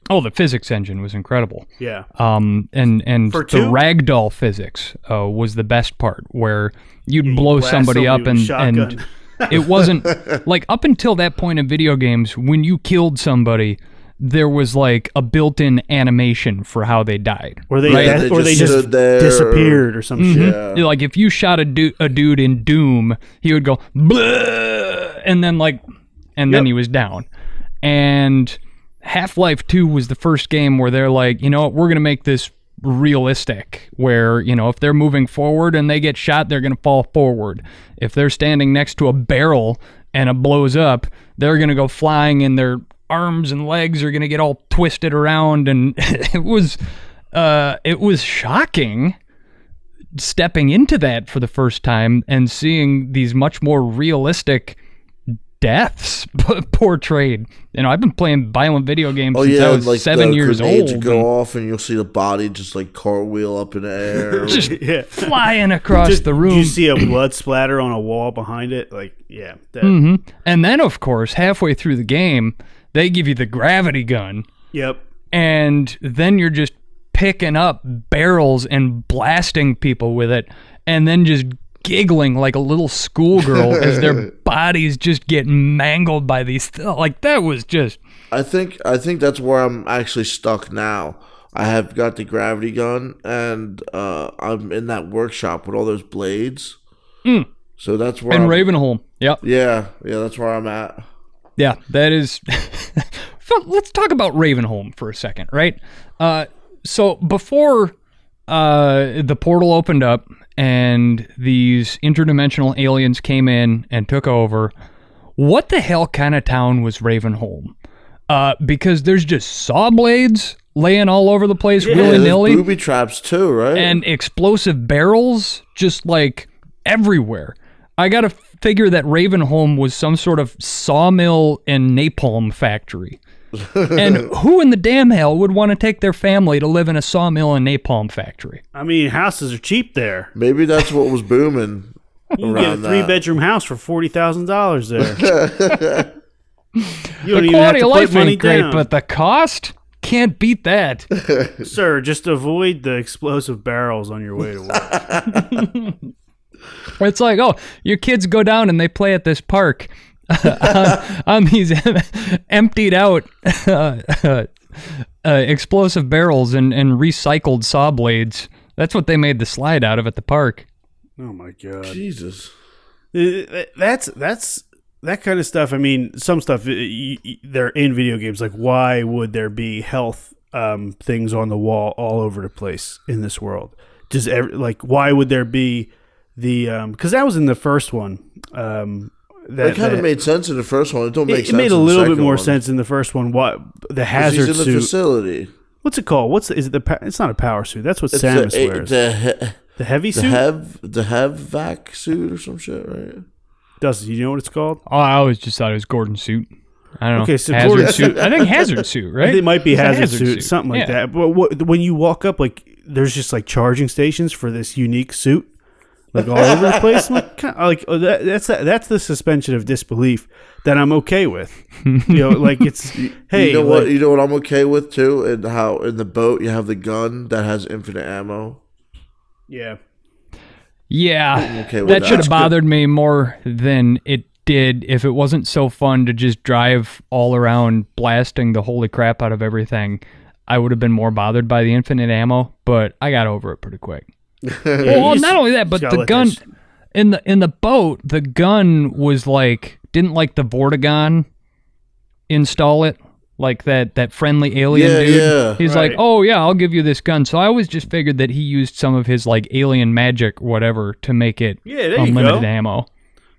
Oh, the physics engine was incredible. Yeah. Um, and and For the two? ragdoll physics uh, was the best part, where you'd blow blast somebody somebody up with and shotgun. and it wasn't like up until that point in video games when you killed somebody, there was like a built-in animation for how they died. Or they, Right. Yeah, they or they just just stood there. disappeared or some mm-hmm. shit. Yeah. Like if you shot a, du- a dude in Doom, he would go "Bleh," and then like, and then he was down. And Half Life Two was the first game where they're like, you know what, we're gonna make this realistic. Where you know if they're moving forward and they get shot, they're gonna fall forward. If they're standing next to a barrel and it blows up, they're gonna go flying and their arms and legs are gonna get all twisted around. And it was, uh, it was shocking stepping into that for the first time and seeing these much more realistic deaths portrayed. You know, I've been playing violent video games Oh since yeah, I was like seven the years grenades old. would go off, and you'll see the body just like cartwheel up in the air. Just Yeah. flying across Just- the room. You see a blood splatter on a wall behind it. Like, yeah. That, hmm And then, of course, halfway through the game, they give you the gravity gun, Yep. and then you're just picking up barrels and blasting people with it, and then just giggling like a little schoolgirl as their bodies just get mangled by these. Th- like that was just I think I think that's where I'm actually stuck now. I have got the gravity gun, and uh, I'm in that workshop with all those blades. So that's where. in I'm, Ravenholm. Yep. yeah, yeah, that's where I'm at. Yeah, that is. Let's talk about Ravenholm for a second, right? Uh, so before uh, the portal opened up and these interdimensional aliens came in and took over, what the hell kind of town was Ravenholm? Uh, because there's just saw blades laying all over the place Yeah, willy nilly booby traps too, right? and explosive barrels just like everywhere. I got to figure that Ravenholm was some sort of sawmill and napalm factory. And who in the damn hell would want to take their family to live in a sawmill and napalm factory? I mean, houses are cheap there. Maybe that's what was booming. You can get a three that. bedroom house for forty thousand dollars there. you The don't even have quality to of put life money ain't great, down. but the cost? can't beat that. Sir, just avoid the explosive barrels on your way to work. It's like, oh, your kids go down and they play at this park on, on these emptied out uh, uh, explosive barrels and, and recycled saw blades. That's what they made the slide out of at the park. oh my god. Jesus. Uh, That's that's that kind of stuff. I mean, some stuff uh, y- y- they're in video games. Like, why would there be health um, things on the wall all over the place in this world? Just every, like, why would there be the? Because that was in the first one. Um, that That kind of made sense in the first one. It don't make it, it made a in little bit more one. sense in the first one. What the hazard He's in the suit? facility. What's it called? What's the, is it the? It's not a power suit. That's what It's Samus the, wears. the, he- the heavy the suit. have the have vac suit or some shit, right? Dustin, you know what it's called? Oh, I always just thought it was Gordon suit. I don't know. Okay, so hazard Gordon- suit. I think hazard suit, right? It might be It's a hazard, suit, something like Yeah. that. But what, when you walk up, like there's just like charging stations for this unique suit, like all over the place. Like, like oh, that, that's that's the suspension of disbelief that I'm okay with. You know, like it's hey, you know what? like- You know what I'm okay with too, and how in the boat you have the gun that has infinite ammo. yeah, Yeah, okay that that. should have bothered me more than it did if it wasn't so fun to just drive all around blasting the holy crap out of everything. I would have been more bothered by the infinite ammo, but I got over it pretty quick. well, not only that, but the gun this- in the in the boat, the gun was like didn't like the Vortigaunt install it like that that friendly alien Yeah, dude. yeah. He's like, "Oh yeah, I'll give you this gun." So I always just figured that he used some of his like alien magic whatever to make it Yeah, there you unlimited go. ammo.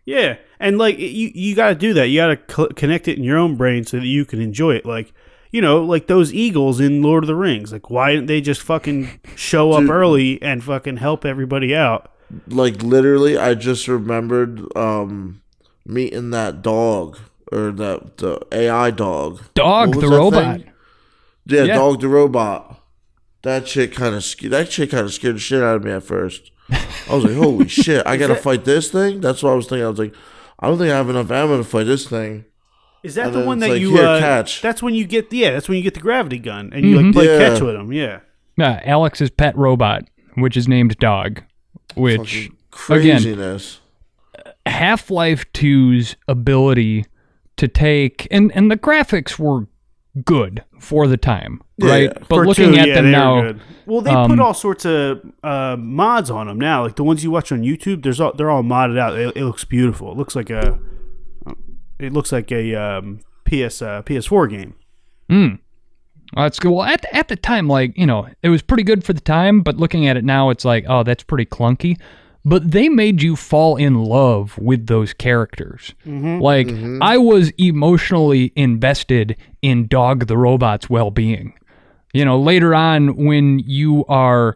yeah, and like you you got to do that. You got to cl- connect it in your own brain so that you can enjoy it. Like you know, like those eagles in Lord of the Rings. Like why didn't they just fucking show up Dude. early and fucking help everybody out? Like literally, I just remembered um, meeting that dog or that the AI dog. Dog the robot. Yeah, Yeah. dog the robot. That shit kind of that shit kind of scared the shit out of me at first. I was like, "Holy shit! I gotta fight this thing." That's what I was thinking. I was like, "I don't think I have enough ammo to fight this thing." Is that And the one that like, you? "Here, uh, catch." That's when you get yeah. That's when you get the gravity gun and you like play Yeah. catch with them. Yeah. Yeah, Alyx's pet robot, which is named Dog, which Fucking Again. craziness. Half Life 2's ability to take and and the graphics were good for the time, right? Yeah. But For looking two, at yeah, them they were now, good. well, they um, put all sorts of uh, mods on them now. Like the ones you watch on YouTube, there's all they're all modded out. It, it looks beautiful. It looks like a, it looks like a um, PS uh, PS4 game. Oh, that's good. Well, at at the time, like you know, it was pretty good for the time. But looking at it now, it's like, oh, that's pretty clunky. But they made you fall in love with those characters. Like I was emotionally invested in Dog the robot's well-being. You know, later on when you are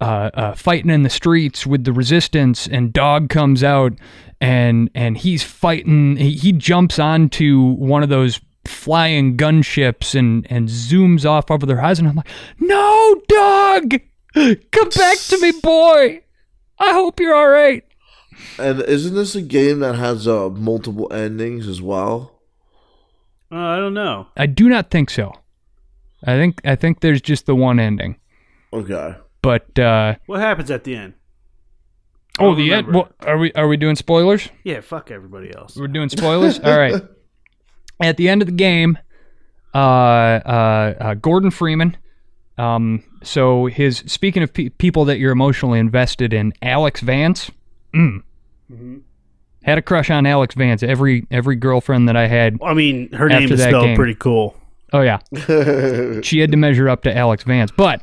uh, uh, fighting in the streets with the resistance, and Dog comes out and and he's fighting. He, he jumps onto one of those flying gunships and and zooms off over their horizon. I'm like, no, Dog, come back to me, boy. I hope you're all right. And isn't this a game that has uh, multiple endings as well? Uh, I don't know. I do not think so. I think I think there's just the one ending. Okay. But uh, What happens at the end? Oh, don't the end. Well, are we are we doing spoilers? Yeah, fuck everybody else. We're doing spoilers. All right. At the end of the game, uh, uh, uh, Gordon Freeman. Um, so his speaking of pe- people that you're emotionally invested in, Alyx Vance. Mm. Had a crush on Alyx Vance. Every every girlfriend that I had. I mean, her name After is that spelled game. pretty cool. Oh yeah, she had to measure up to Alyx Vance. But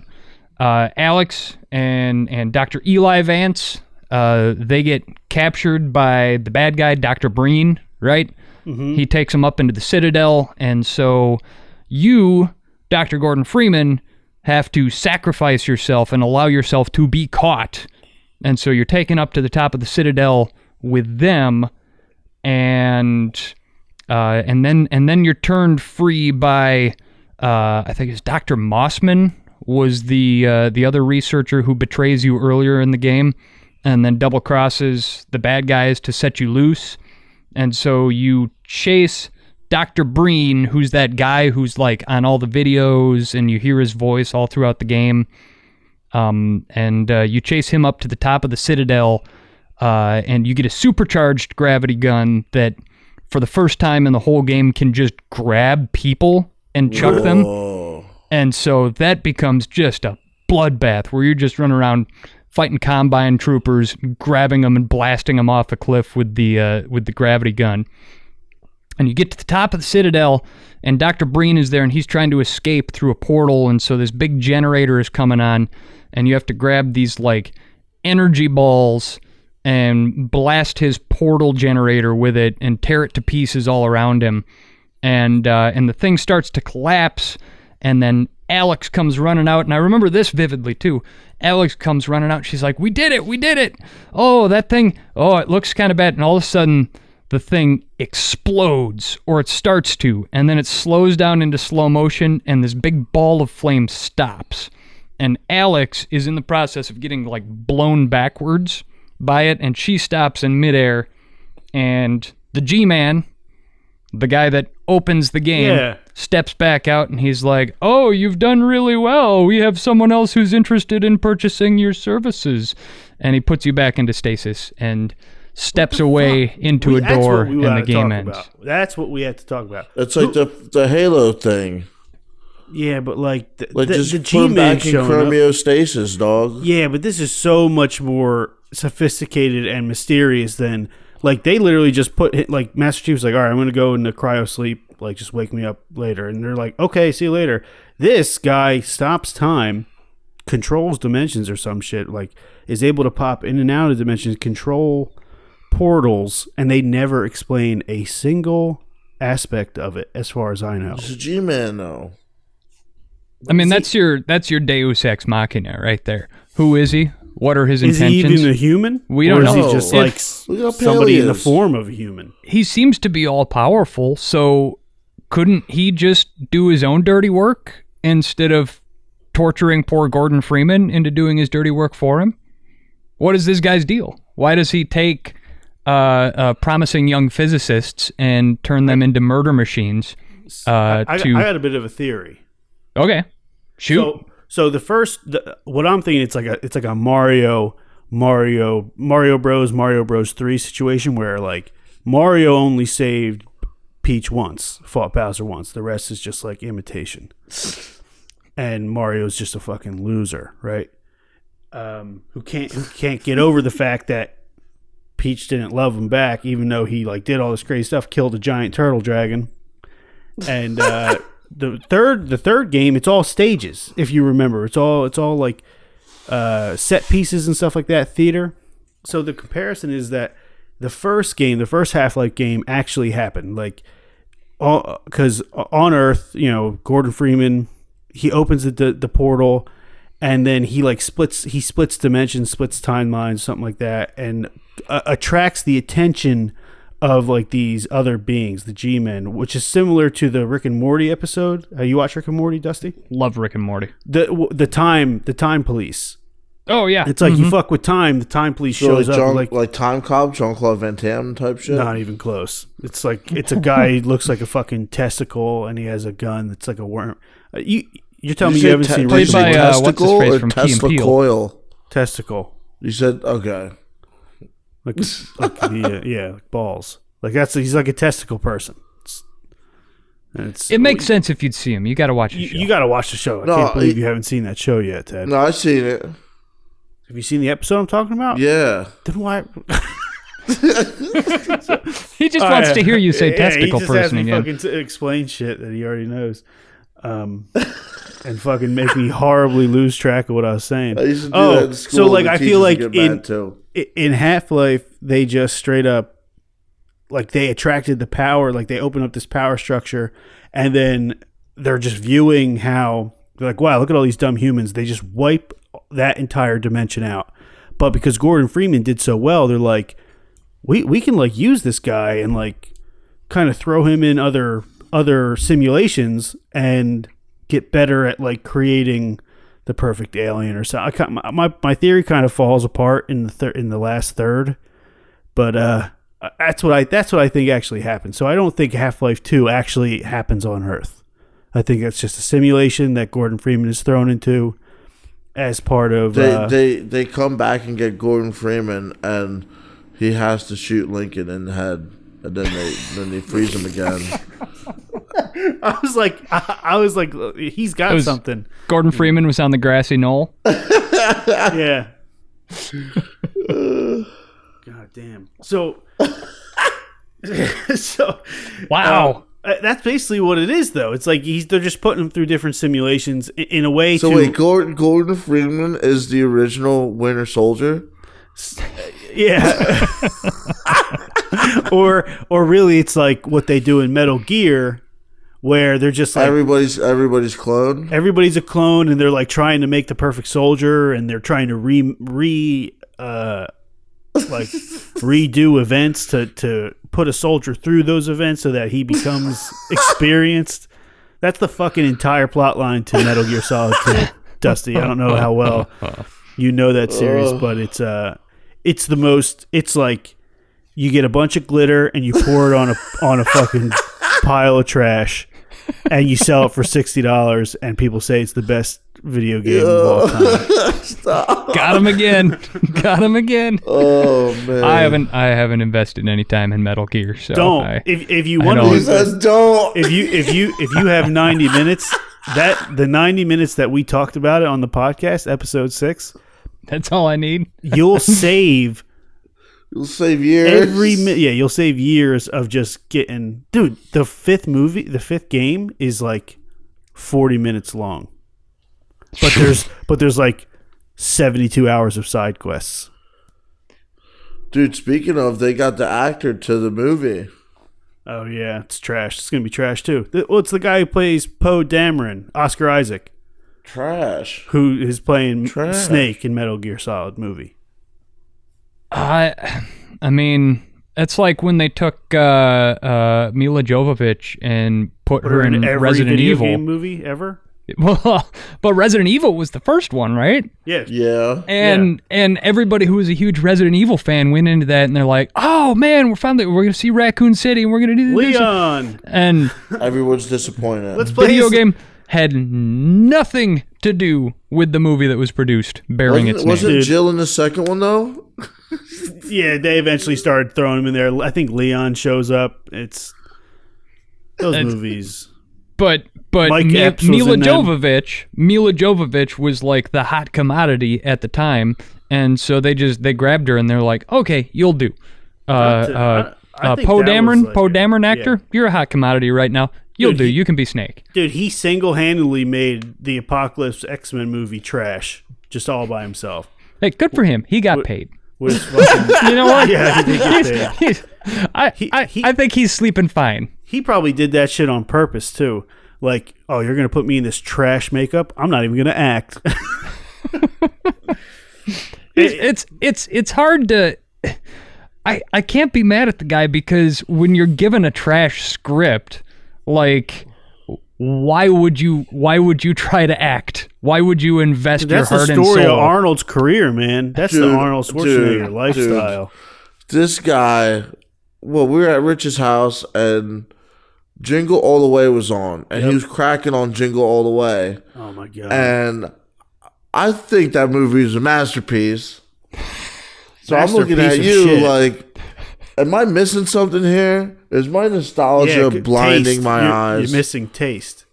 uh, Alyx and and Dr. Eli Vance, uh, they get captured by the bad guy, Dr. Breen. Right? He takes them up into the Citadel, and so you, Dr. Gordon Freeman, have to sacrifice yourself and allow yourself to be caught. And so you're taken up to the top of the Citadel with them, and uh, and then and then you're turned free by uh, I think it's Dr. Mossman was the uh, the other researcher who betrays you earlier in the game, and then double crosses the bad guys to set you loose, and so you chase Dr. Breen, who's that guy who's like on all the videos and you hear his voice all throughout the game. Um, and uh, you chase him up to the top of the Citadel, uh, and you get a supercharged gravity gun that, for the first time in the whole game, can just grab people and chuck them. And so that becomes just a bloodbath where you're just running around fighting combine troopers, grabbing them and blasting them off a cliff with the uh, with the gravity gun. And you get to the top of the citadel, and Dr. Breen is there, and he's trying to escape through a portal. And so this big generator is coming on, and you have to grab these like energy balls and blast his portal generator with it and tear it to pieces all around him. And uh, and the thing starts to collapse, and then Alyx comes running out, and I remember this vividly too. Alyx comes running out. She's like, "We did it! We did it! Oh, that thing! Oh, it looks kind of bad." And all of a sudden, the thing explodes, or it starts to, and then it slows down into slow motion, and this big ball of flame stops. And Alyx is in the process of getting like blown backwards by it, and she stops in midair, and the G-man, the guy that opens the game, Yeah. steps back out and he's like, "Oh, you've done really well. We have someone else who's interested in purchasing your services." And he puts you back into stasis and steps away into We- a door we and the game ends. about. That's what we had to talk about. it's like the the Halo thing. Yeah, but like the, Like the, just the G-Man back in showing up. chromostasis, dog. Yeah, but this is so much more sophisticated and mysterious than like they literally just put like Master Chief's like, all right, I'm gonna go into cryo sleep, like just wake me up later, and they're like, okay, see you later. This guy stops time, controls dimensions or some shit, like is able to pop in and out of dimensions, control portals, and they never explain a single aspect of it, as far as I know. It's a G-man, though. I mean, that's your that's your Deus ex machina right there. Who is he? What are his intentions? Is he even a human? We don't is know. he just If- like Look somebody in the form of a human? he seems to be all powerful, so couldn't he just do his own dirty work instead of torturing poor Gordon Freeman into doing his dirty work for him? What is this guy's deal? Why does he take uh, uh, promising young physicists and turn them into murder machines? Uh, I, to I got a bit of a theory. okay, shoot. So, so the first, the, what I'm thinking, it's like a, it's like a Mario, Mario, Mario Bros, Mario Bros three situation where like Mario only saved Peach once, fought Bowser once. The rest is just like imitation, and Mario's just a fucking loser, right? Um, who can't who can't get over the fact that Peach didn't love him back, even though he like did all this crazy stuff, killed a giant turtle dragon, and uh, the third the third game it's all stages if you remember. It's all it's all like uh, set pieces and stuff like that theater. So the comparison is that the first game the first half-life game actually happened. Like because on earth you know gordon freeman he opens the, the, the portal and then he like splits he splits dimensions splits timelines something like that and uh, attracts the attention of like these other beings the g-men which is similar to the rick and morty episode uh, you watch rick and morty dusty Love Rick and Morty. the w- the time the time police Oh yeah, it's like you fuck with time the time police So shows like, up Jean, like like Time Cop, Jean Claude Van Damme type shit. not even close it's like it's a guy who looks like a fucking testicle and he has a gun that's like a worm uh, you you're telling me you haven't te- seen did Rick Played and by, Morty? uh, what's his testicle face or from Key and Tesla coil? testicle You said okay. Like like the, uh, yeah like balls like that's he's like a testicle person it's, it's it makes sense if you'd see him. You got to watch the you, show. you got to watch the show. I No, can't believe it- you haven't seen that show yet, Ted. No, I've seen it. Have you seen the episode I'm talking about? Yeah. Then why? he just wants to hear you say Yeah, testicle he just has person me again. Fucking to explain shit that he already knows, um, and fucking make me horribly lose track of what I was saying. I used to do oh, that in school. so like I feel like in in Half Life they just straight up like they attracted the power, like they open up this power structure, and then they're just viewing how they're like, wow, look at all these dumb humans. They just wipe that entire dimension out. But because Gordon Freeman did so well, they're like, we we can like use this guy and like kind of throw him in other other simulations and get better at like creating the perfect alien or something. I my, my theory kind of falls apart in the thir- in the last third, but uh, Uh, That's what I that's what I think actually happened. So I don't think Half Life Two actually happens on Earth. I think that's just a simulation that Gordon Freeman is thrown into as part of. They uh, they they come back and get Gordon Freeman, and he has to shoot Lincoln in the head, and then they then they freeze him again. I was like, I, I was like, he's got was- something. Gordon Freeman was on the grassy knoll. yeah. God damn. So, so Wow. uh, that's basically what it is, though. It's like he's they're just putting him through different simulations in, in a way So to wait, Gordon Gordon Freeman is the original Winter Soldier. yeah. or or really, it's like what they do in Metal Gear, where they're just like Everybody's everybody's clone. everybody's a clone and they're like trying to make the perfect soldier and they're trying to re re uh like redo events to to put a soldier through those events so that he becomes experienced. That's the fucking entire plot line to metal gear solid 2 dusty. I don't know how well you know that series but it's uh it's the most it's like you get a bunch of glitter and you pour it on a on a fucking pile of trash and you sell it for sixty dollars, and people say it's the best video game of all time. Stop. Got him again. Got him again. Oh man. I haven't I haven't invested any time in Metal Gear, so Don't I, if, if you want to don't. Says don't. if you if you if you have ninety minutes that the ninety minutes that we talked about it on the podcast episode six, that's all I need. you'll save You'll save years. every yeah you'll save years of just getting dude the fifth movie the fifth game is like forty minutes long, but there's but there's like seventy two hours of side quests. Dude, speaking of, they got the actor to the movie. Oh yeah, it's trash. It's gonna be trash too. Well, it's the guy who plays Poe Dameron, Oscar Isaac, Trash. who is playing Trash. Snake in Metal Gear Solid movie. I I mean, it's like when they took uh, uh, Milla Jovovich and put her in every Resident video Evil. game movie ever. Well, but Resident Evil was the first one, right? Yeah, Yeah. And and everybody who was a huge Resident Evil fan went into that and they're like, "Oh man, we're finally we're gonna see Raccoon City and we're gonna do this." Leon. And Everyone's disappointed. Let's play video this- game had nothing to do with the movie that was produced, bearing wasn't its wasn't name. Dude. Jill in the second one though? Yeah, they eventually started throwing him in there. I think Leon shows up. It's those It's- movies. But but Mike Mi- Epps Milla. Jovovich, Milla Jovovich was like the hot commodity at the time, and so they just they grabbed her and they're like, "Okay, you'll do." Uh, to- uh, I- I uh, Poe Dameron, like Poe Dameron yeah. actor, you're a hot commodity right now. You'll Dude, do. he- you can be Snake. Dude, he single handedly made the Apocalypse X Men movie trash just all by himself. Hey, good for him. He got paid. Which fucking, You know what? yeah, he did get paid. He's- I, He- I, he- I think he's sleeping fine. He probably did that shit on purpose too. Like, oh, you're gonna put me in this trash makeup? I'm not even gonna act. It's, it's it's it's hard to. I I can't be mad at the guy because when you're given a trash script, like, why would you why would you try to act? Why would you invest That's your the heart and soul? That's the story of? Arnold's career, man. That's the Arnold Schwarzenegger dude, lifestyle. This guy well, we were at Rich's house and Jingle All the Way was on. And he was cracking on Jingle All the Way. Oh my god. And I think that movie is a masterpiece. So I'm looking at you shit. like, am I missing something here? Is my nostalgia g- blinding taste. my You're- eyes? You're missing taste.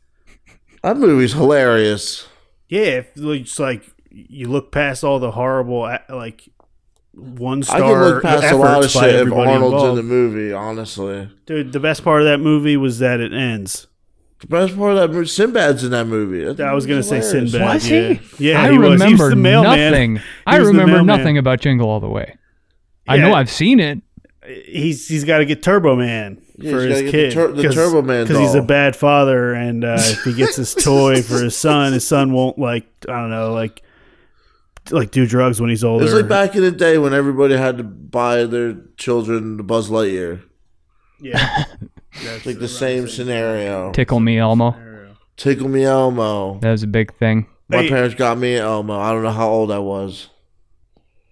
that movie's hilarious. Yeah, it's like you look past all the horrible, like one star I can look past a lot of shit if Arnold's involved. in the movie, honestly. Dude, the best part of that movie was that it ends. The best part of that movie, Sinbad's in that movie. That I was gonna say hilarious. Sinbad. Was yeah. he? Yeah, I he was. He was remember the mailman. nothing. He I was the remember nothing about Jingle All the Way. I know I've seen it. He's he's got to get Turbo Man Yeah, for his kid. the Tur- the Turbo Man because he's a bad father, and uh, if he gets his toy for his son, his son won't like I don't know like like do drugs when he's older. It's like back in the day when everybody had to buy their children the Buzz Lightyear. yeah, It's like the same scenario. Tickle Me Elmo. Tickle me Elmo. That was a big thing. My Hey. parents got me Elmo. I don't know how old I was.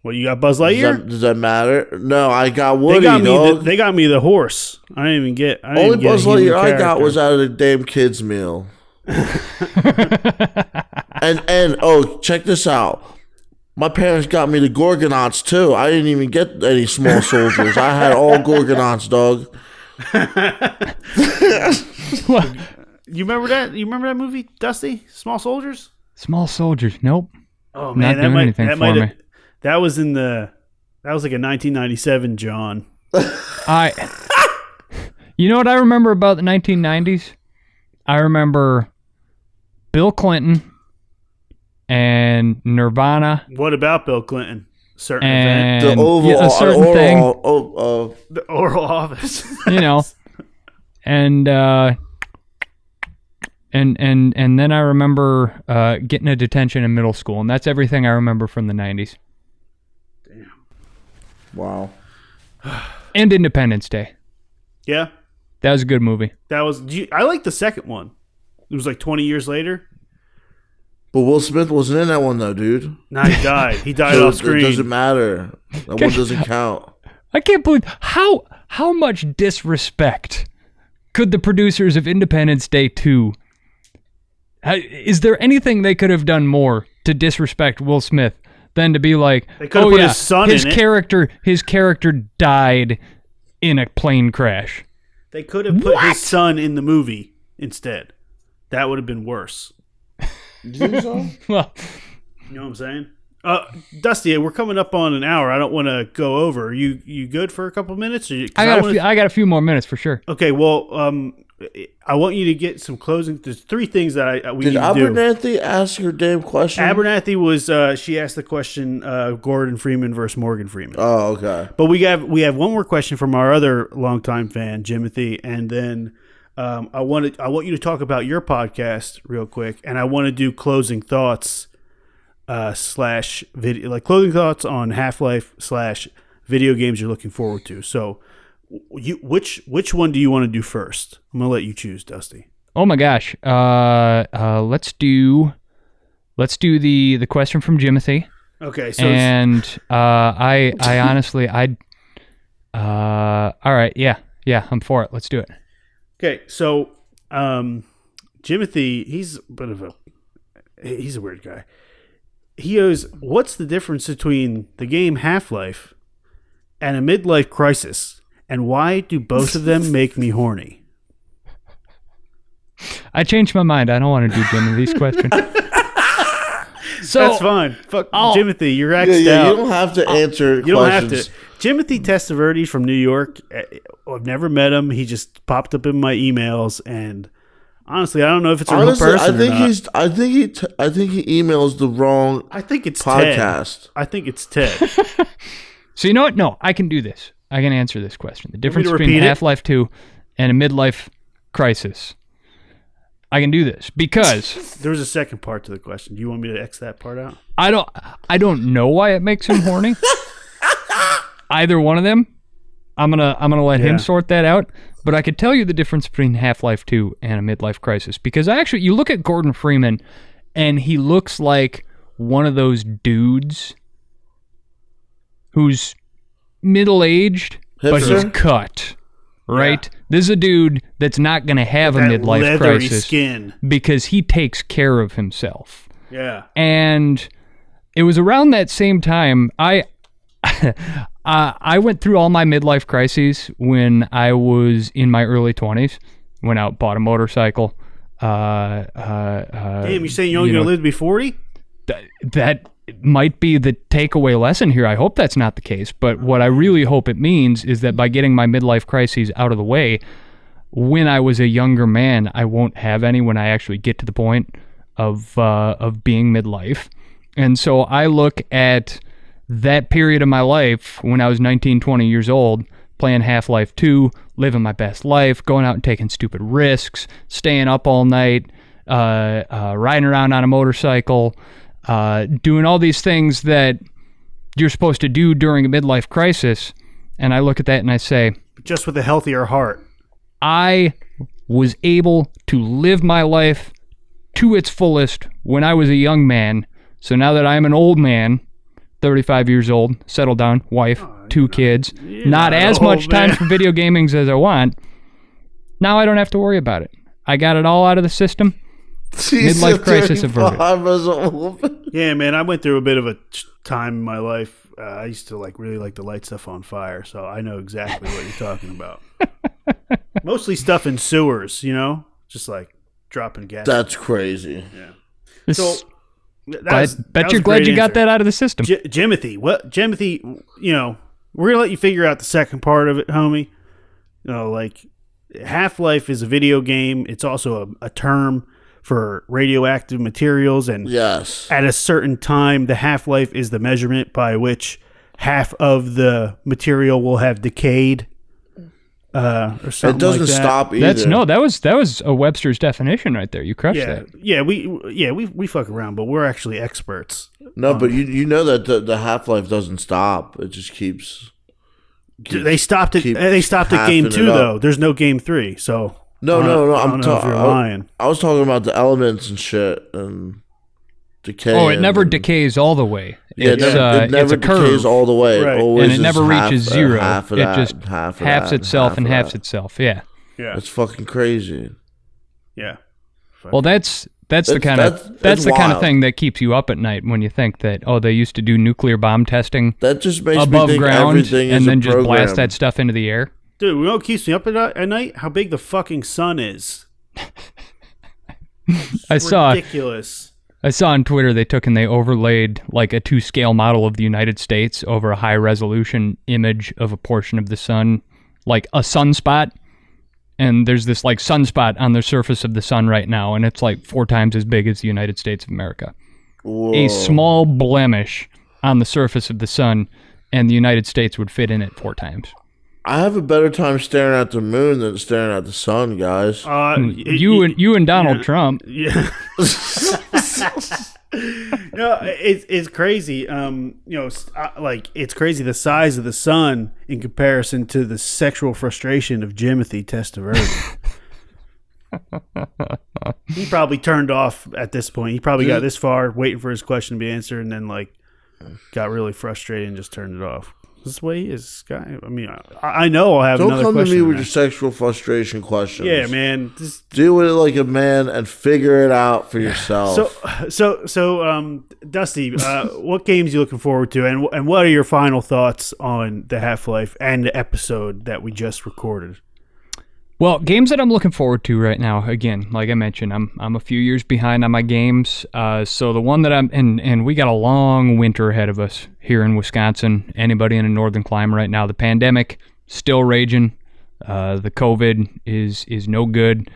What you got, Buzz Does Lightyear? that, does that matter? No, I got They Woody. got me. The, dog. they got me the horse. I didn't even get. I didn't Only even get a Buzz human Lightyear I got character. was out of the damn kids meal. and and oh, check this out. My parents got me the Gorgonites too. I didn't even get any small soldiers. I had all Gorgonites, dog. You remember that? You remember that movie, Dusty? Small Soldiers. Small soldiers. Nope. Oh Not man, that doing might anything that for might me. have, that was in the that was like a 1997 John. I. You know what I remember about the 1990s? I remember Bill Clinton and Nirvana What about Bill Clinton? Certain and event, The oval, yeah, a certain oral, thing. Oh, uh, the Oral Office. you know and uh and and and then i remember uh getting a detention in middle school and that's everything i remember from the 90s Damn! wow. and independence day yeah, that was a good movie that was. do you- I like the second one. It was like 20 years later. But Will Smith wasn't in that one though, dude. Now he died. He died So off it, it screen. doesn't matter. That one doesn't count. i can't believe how how much disrespect could the producers of independence day 2 is there anything they could have done more to disrespect will smith than to be like They could have oh put yeah his son his in it." character his character died in a plane crash They could have put What? his son in the movie instead. That would have been worse. You think so? well You know what I'm saying? Uh, Dusty, we're coming up on an hour. I don't want to go over. You you good for a couple minutes? Or you, 'cause I got, a wanna- few, I got a few more minutes for sure. Okay, well, um, I want you to get some closing. There's three things that I we Did need to do. Did Abernathy ask her damn question? Abernathy was uh, she asked the question uh, Gordon Freeman versus Morgan Freeman. oh, okay. But we have we have one more question from our other longtime fan, Jimothy, and then um, I wanted I want you to talk about your podcast real quick, and I want to do closing thoughts uh, slash video like closing thoughts on Half Life slash video games you're looking forward to. So, you which which one do you want to do first? I'm gonna let you choose, Dusty. Oh my gosh. Uh, uh, let's do let's do the the question from Jimothy. Okay, so and uh, I I honestly I uh all right yeah yeah I'm for it. Let's do it. Okay, so um, Jimothy, he's a bit of a he's a weird guy. He goes, "What's the difference between the game Half Life and a midlife crisis, and why do both of them make me horny?" I changed my mind. I don't want to do Jimothy's question. so That's fine. Fuck I'll- Jimothy, you're Yeah, axed yeah, out. you don't have to answer You don't have questions. to. Jimothy Testaverde from New York. eh, I've never met him. He just popped up in my emails, and honestly, I don't know if it's a Honestly, real person I think or not. he's. I think he. T- I think he emails the wrong I think it's Ted. podcast. I think it's Ted. so you know what? No, I can do this. I can answer this question. The difference between repeat? Half Life Two and a midlife crisis. I can do this because There was a second part to the question. Do you want me to X that part out? I don't I don't know why it makes him horny. Either one of them. I'm gonna I'm gonna let Yeah. him sort that out. But I could tell you the difference between Half Life Two and a midlife crisis because I actually you look at Gordon Freeman and he looks like one of those dudes who's middle aged but he's cut. Right? This is a dude that's not gonna have a midlife crisis skin. because he takes care of himself Yeah. and it was around that same time I uh, I went through all my midlife crises when I was in my early 20s. Went out, bought a motorcycle. Uh, uh, uh, Damn, you saying you're only you know, gonna live to be forty? th- that might be the takeaway lesson here. I hope that's not the case, but what I really hope it means is that by getting my midlife crises out of the way, when I was a younger man, I won't have any when I actually get to the point of uh, of being midlife. And so I look at that period of my life when I was 19, 20 years old, playing Half Life 2, living my best life, going out and taking stupid risks, staying up all night, uh, uh, riding around on a motorcycle, uh, doing all these things that you're supposed to do during a midlife crisis. And I look at that and I say, Just with a healthier heart. I was able to live my life to its fullest when I was a young man. So now that I'm an old man, 35 years old, settled down, wife, two kids, not not as old, much time man. for video gaming as I want. Now I don't have to worry about it. I got it all out of the system. Midlife crisis averted. 35 as old. Yeah, man, I went through a bit of a time in my life. Uh, I used to like really like to light stuff on fire, so I know exactly what you're talking about. Mostly stuff in sewers, you know, just like dropping gas. That's crazy. This, so that I was- bet was you're glad great you got that out of the system. J- Jimothy, what Jimothy? You know, we're gonna let you figure out the second part of it, homie. You know, like Half Life is a video game. It's also a, a term for radioactive materials, and Yes. at a certain time, the half life is the measurement by which half of the material will have decayed. Uh, or something It doesn't like that. stop either. That's no, that was that was a Webster's definition right there. You crushed Yeah, that. yeah, we yeah we we fuck around, but we're actually experts. No, but you you know that the, the half life doesn't stop. It just keeps. they stopped it. keep They stopped at game two though. There's no game three, so No, I no, don't- no. I I'm don't know if talking. you're lying. I was talking about the elements and shit and decay. Oh, it never and- decays all the way. Yeah, it's, it never, uh, it never it's a curve, decays all the way. Right. It always and it is never half- reaches uh, zero. half of it that, just half of halves that, itself half and halves that. itself. Yeah. Yeah, It's fucking crazy. yeah. Well, that's that's the kind of that's- that's, that's the kind of thing that keeps you up at night when you think that oh they used to do nuclear bomb testing That just makes above me think ground everything is and a then just blast that stuff into the air. Dude, you know what keeps me up at, at night? How big the fucking sun is. I saw Ridiculous. I saw on Twitter they took and they overlaid like a two scale model of the United States over a high resolution image of a portion of the sun, like a sunspot. And there's this like sunspot on the surface of the sun right now, and it's like four times as big as the United States of America. Whoa. A small blemish on the surface of the sun, and the United States would fit in it four times. I have a better time staring at the moon than staring at the sun, guys. Uh, You y- and you and Donald Trump. Yeah. no, it's it's crazy. Um, you know, uh, like it's crazy the size of the sun in comparison to the sexual frustration of Jimothy Testaverde. he probably turned off at this point. He probably got this far, waiting for his question to be answered, and then like got really frustrated and just turned it off. This way is, guy. I mean, I, I know I'll have Don't come to me with your sexual frustration questions. yeah, man. This, Deal with it like a man and figure it out for yourself. So, so, so, um, Dusty, uh, what games you looking forward to, and and what are your final thoughts on the Half Life and the episode that we just recorded? Well, games that I'm looking forward to right now, again, like I mentioned, I'm I'm a few years behind on my games. Uh, so the one that I'm and and we got a long winter ahead of us here in Wisconsin. Anybody in a northern climate right now, the pandemic still raging. Uh, the COVID is is no good.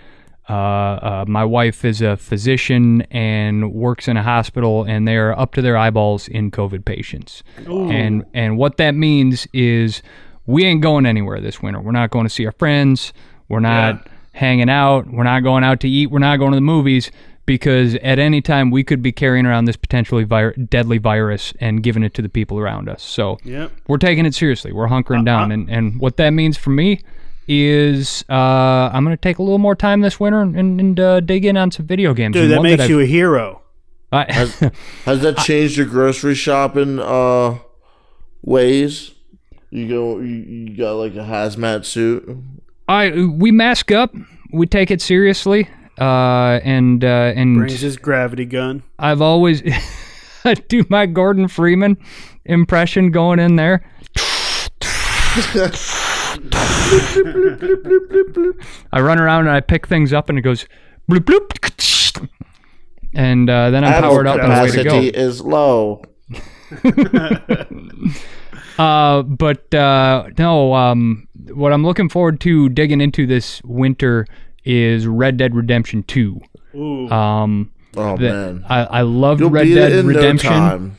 Uh, uh, my wife is a physician and works in a hospital, and they're up to their eyeballs in COVID patients. And and what that means is we ain't going anywhere this winter. We're not going to see our friends. We're not hanging out. We're not going out to eat. We're not going to the movies because at any time we could be carrying around this potentially vir- deadly virus and giving it to the people around us. So Yep. we're taking it seriously. We're hunkering down, and and what that means for me is uh, I'm gonna take a little more time this winter and, and uh, dig in on some video games. Dude, And that makes I've- you a hero. I, Has that changed your grocery shopping uh, ways? You go, you, you got like a hazmat suit. I we mask up. We take it seriously. Uh, and uh, and Brings his gravity gun. I've always I do my Gordon Freeman impression going in there. I run around and I pick things up and it goes bloop bloop, and uh, then I'm Ammo powered up and away to capacity go. is low. Uh, but uh, no, um, what I'm looking forward to digging into this winter is Red Dead Redemption Two. Ooh. Um, Oh the- man, I, I loved you'll Red beat Dead in Redemption, no time.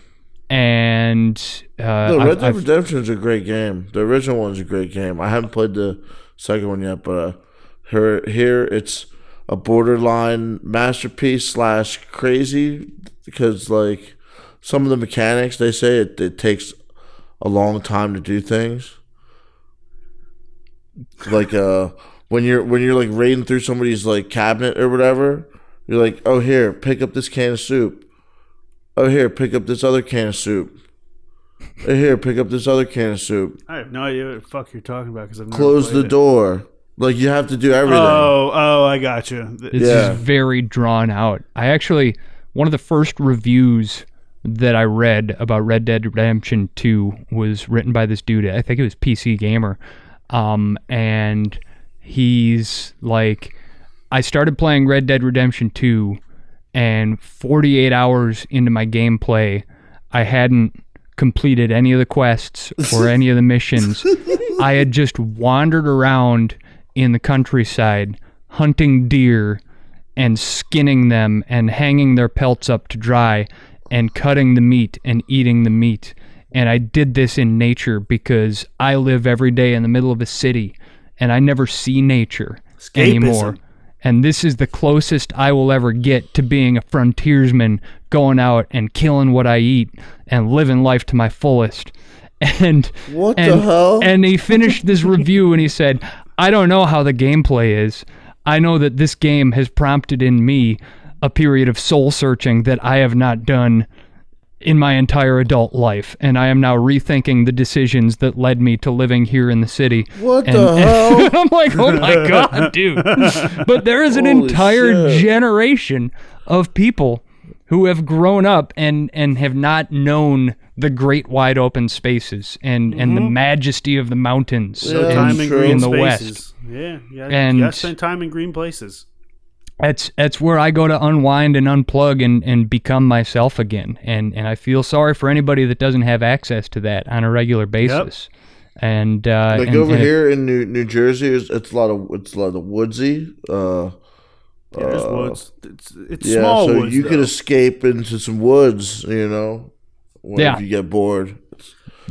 and uh, No, I've- Red Dead I've- Redemption is a great game. The original one's a great game. I haven't played the second one yet, but uh, here, here it's a borderline masterpiece slash crazy because like some of the mechanics they say it, it takes a long time to do things. Like uh, when you're when you're like raiding through somebody's like cabinet or whatever, you're like, oh here, pick up this can of soup. Oh here, pick up this other can of soup Hey, here, pick up this other can of soup. I have no idea what the fuck you're talking about because I've never Close played the it. door. Like you have to do everything. Oh, oh, I got you. This Yeah. is very drawn out. I actually one of the first reviews that I read about Red Dead Redemption 2 was written by this dude. I think it was PC Gamer. Um, and he's like I started playing Red Dead Redemption 2 and 48 hours into my gameplay, I hadn't completed any of the quests or any of the missions. I had just wandered around in the countryside hunting deer and skinning them and hanging their pelts up to dry and cutting the meat and eating the meat. And I did this in nature because I live every day in the middle of a city and I never see nature anymore. And this is the closest I will ever get to being a frontiersman, going out and killing what I eat and living life to my fullest. And What the hell? And he finished this review and he said, I don't know how the gameplay is. I know that this game has prompted in me a period of soul searching that I have not done in my entire adult life. And I am now rethinking the decisions that led me to living here in the city. What And- the and hell? I'm like, oh my God, dude. But there is an Holy entire shit. generation of people who have grown up and, and have not known the great wide open spaces and, and the mm-hmm. majesty of the mountains Yeah, in, time in true. green in the west. spaces. Yeah, yeah. And- you gotta spend time in green places. That's that's where I go to unwind and unplug and, and become myself again. And and I feel sorry for anybody that doesn't have access to that on a regular basis. Yep. And uh, like and- over and it- here in New New Jersey, it's, it's a lot of it's a lot of woodsy. Uh, Yeah, there's uh, woods. It's, it's yeah, small so woods. you could though. escape into some woods. You know, when Yeah. if you get bored.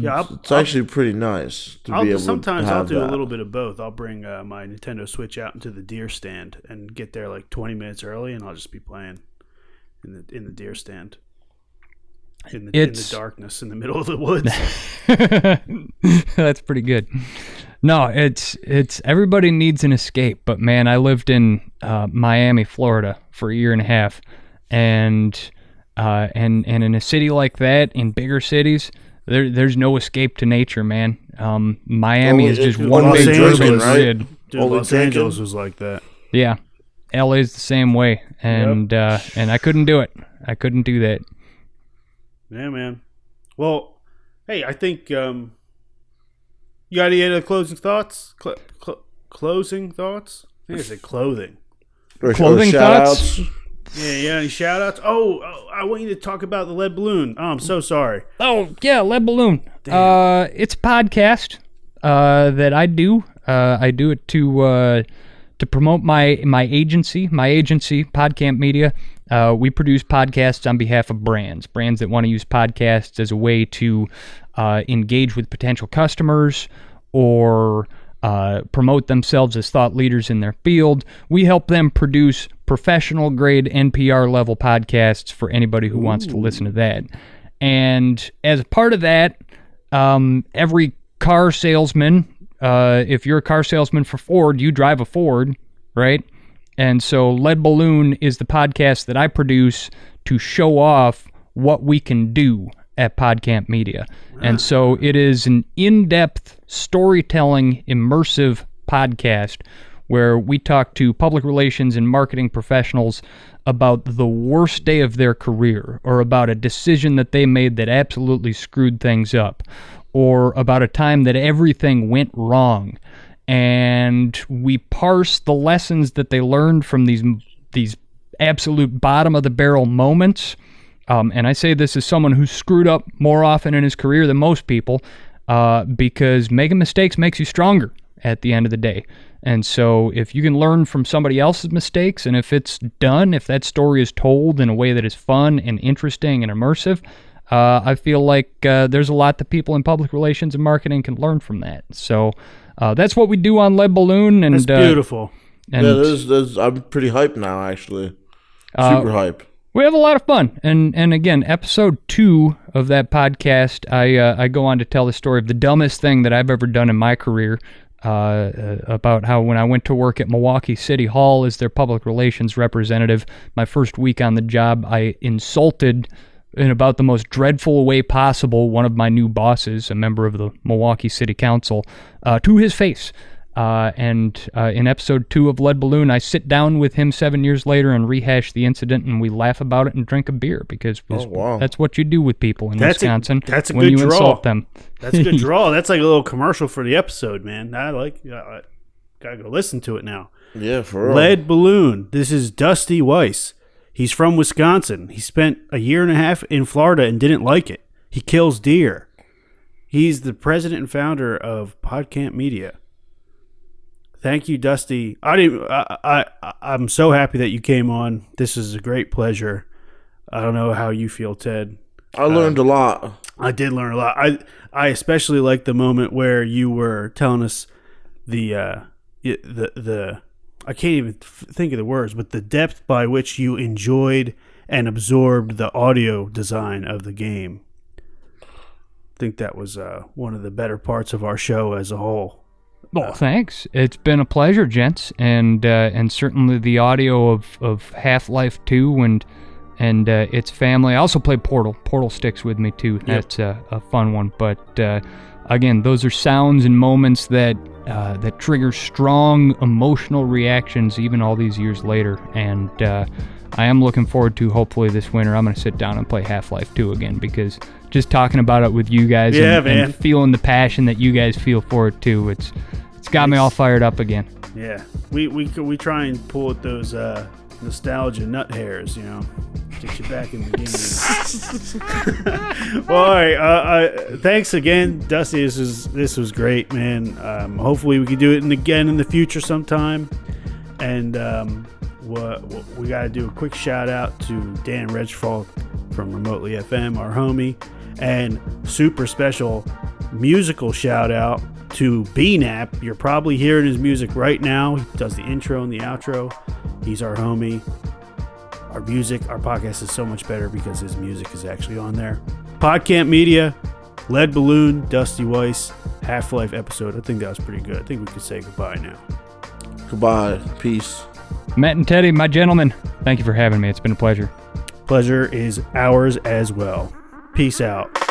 It's, yeah, I'll, it's actually pretty nice to I'll, be able sometimes to I'll have do a little bit of both. I'll bring uh, my Nintendo Switch out into the deer stand and get there like 20 minutes early, and I'll just be playing in the in the deer stand. In the, in the darkness, in the middle of the woods. That's pretty good. No, it's it's everybody needs an escape, but man, I lived in uh, Miami, Florida, for a year and a half, and uh, and and in a city like that, in bigger cities, there there's no escape to nature, man. Um, Miami Oh, is just it- one Los big Angeles, urban right? grid. Dude, Only Los Angeles was like that. Yeah, LA's the same way, and uh, and I couldn't do it. I couldn't do that. Yeah, man. Well, hey, I think um, you got any other closing thoughts? Cl- cl- closing thoughts? I think I said clothing. Or- or Clothing thoughts? outs. Yeah, yeah. Any shout outs? Oh, oh, I want you to talk about the lead balloon. Oh, I'm so sorry. Oh yeah, lead balloon. Uh, it's a podcast uh, that I do. Uh, I do it to uh, to promote my my agency, my agency, Podcamp Media. Uh, we produce podcasts on behalf of brands, brands that want to use podcasts as a way to uh, engage with potential customers or uh, promote themselves as thought leaders in their field. We help them produce professional grade NPR level podcasts for anybody who wants to listen to that. And as part of that, um, every car salesman, uh, if you're a car salesman for Ford, you drive a Ford, right? And so Lead Balloon is the podcast that I produce to show off what we can do at Podcamp Media. And so it is an in depth storytelling, immersive podcast where we talk to public relations and marketing professionals about the worst day of their career or about a decision that they made that absolutely screwed things up or about a time that everything went wrong and we parse the lessons that they learned from these these absolute bottom of the barrel moments um, and I say this as someone who's screwed up more often in his career than most people, uh, because making mistakes makes you stronger at the end of the day. And so, if you can learn from somebody else's mistakes, and if it's done, if that story is told in a way that is fun and interesting and immersive, uh, I feel like uh, there's a lot that people in public relations and marketing can learn from that. So, uh, that's what we do on Lead Balloon, and That's uh, beautiful. and yeah, there's, there's, I'm pretty hyped now, actually. Uh, Super hype. We have a lot of fun and and again episode two of that podcast i uh, i go on to tell the story of the dumbest thing that i've ever done in my career uh, uh, about how when i went to work at milwaukee city hall as their public relations representative my first week on the job i insulted in about the most dreadful way possible one of my new bosses, a member of the Milwaukee City Council, uh, to his face. Uh, and uh, in episode two of Lead Balloon, I sit down with him seven years later and rehash the incident, and we laugh about it and drink a beer because Oh, wow. that's what you do with people in That's a- Wisconsin that's a when good you draw. insult them. That's a good draw. That's like a little commercial for the episode, man. I like. I gotta go listen to it now. Yeah, for real. Lead Balloon. This is Dusty Weiss. He's from Wisconsin. He spent a year and a half in Florida and didn't like it. He kills deer. He's the president and founder of Podcamp Media. Thank you, Dusty. I didn't. I, I I'm so happy that you came on. This is a great pleasure. I don't know how you feel, Ted. I learned a lot. I did learn a lot. I I especially like the moment where you were telling us the uh the the I can't even think of the words, but the depth by which you enjoyed and absorbed the audio design of the game. I think that was uh, one of the better parts of our show as a whole. Well, thanks. It's been a pleasure, gents, and uh, and certainly the audio of, of Half Life Two and and uh, its family. I also play Portal. Portal sticks with me too. That's a, a fun one. But uh, again, those are sounds and moments that uh, that trigger strong emotional reactions even all these years later. And uh, I am looking forward to hopefully this winter. I'm going to sit down and play Half Life Two again because just talking about it with you guys Yeah, and, man. and feeling the passion that you guys feel for it too. It's it's got me all fired up again. Yeah, we we we try and pull at those uh, nostalgia nut hairs, you know, get you back in the game. well, all right. Uh, uh, thanks again, Dusty. This was this was great, man. Um, hopefully, we can do it in, again in the future sometime. And um, what, we got to do a quick shout out to Dan Redgefall from Remotely FM, our homie, and super special musical shout out to BNAP. You're probably hearing his music right now. He does the intro and the outro. He's our homie. Our music, our podcast is so much better because his music is actually on there. Podcamp Media, Lead Balloon, Dusty Weiss, Half Life episode. I think that was pretty good. I think we could say goodbye now. Goodbye. Peace. Matt and Teddy, my gentlemen, thank you for having me. It's been a pleasure. Pleasure is ours as well. Peace out.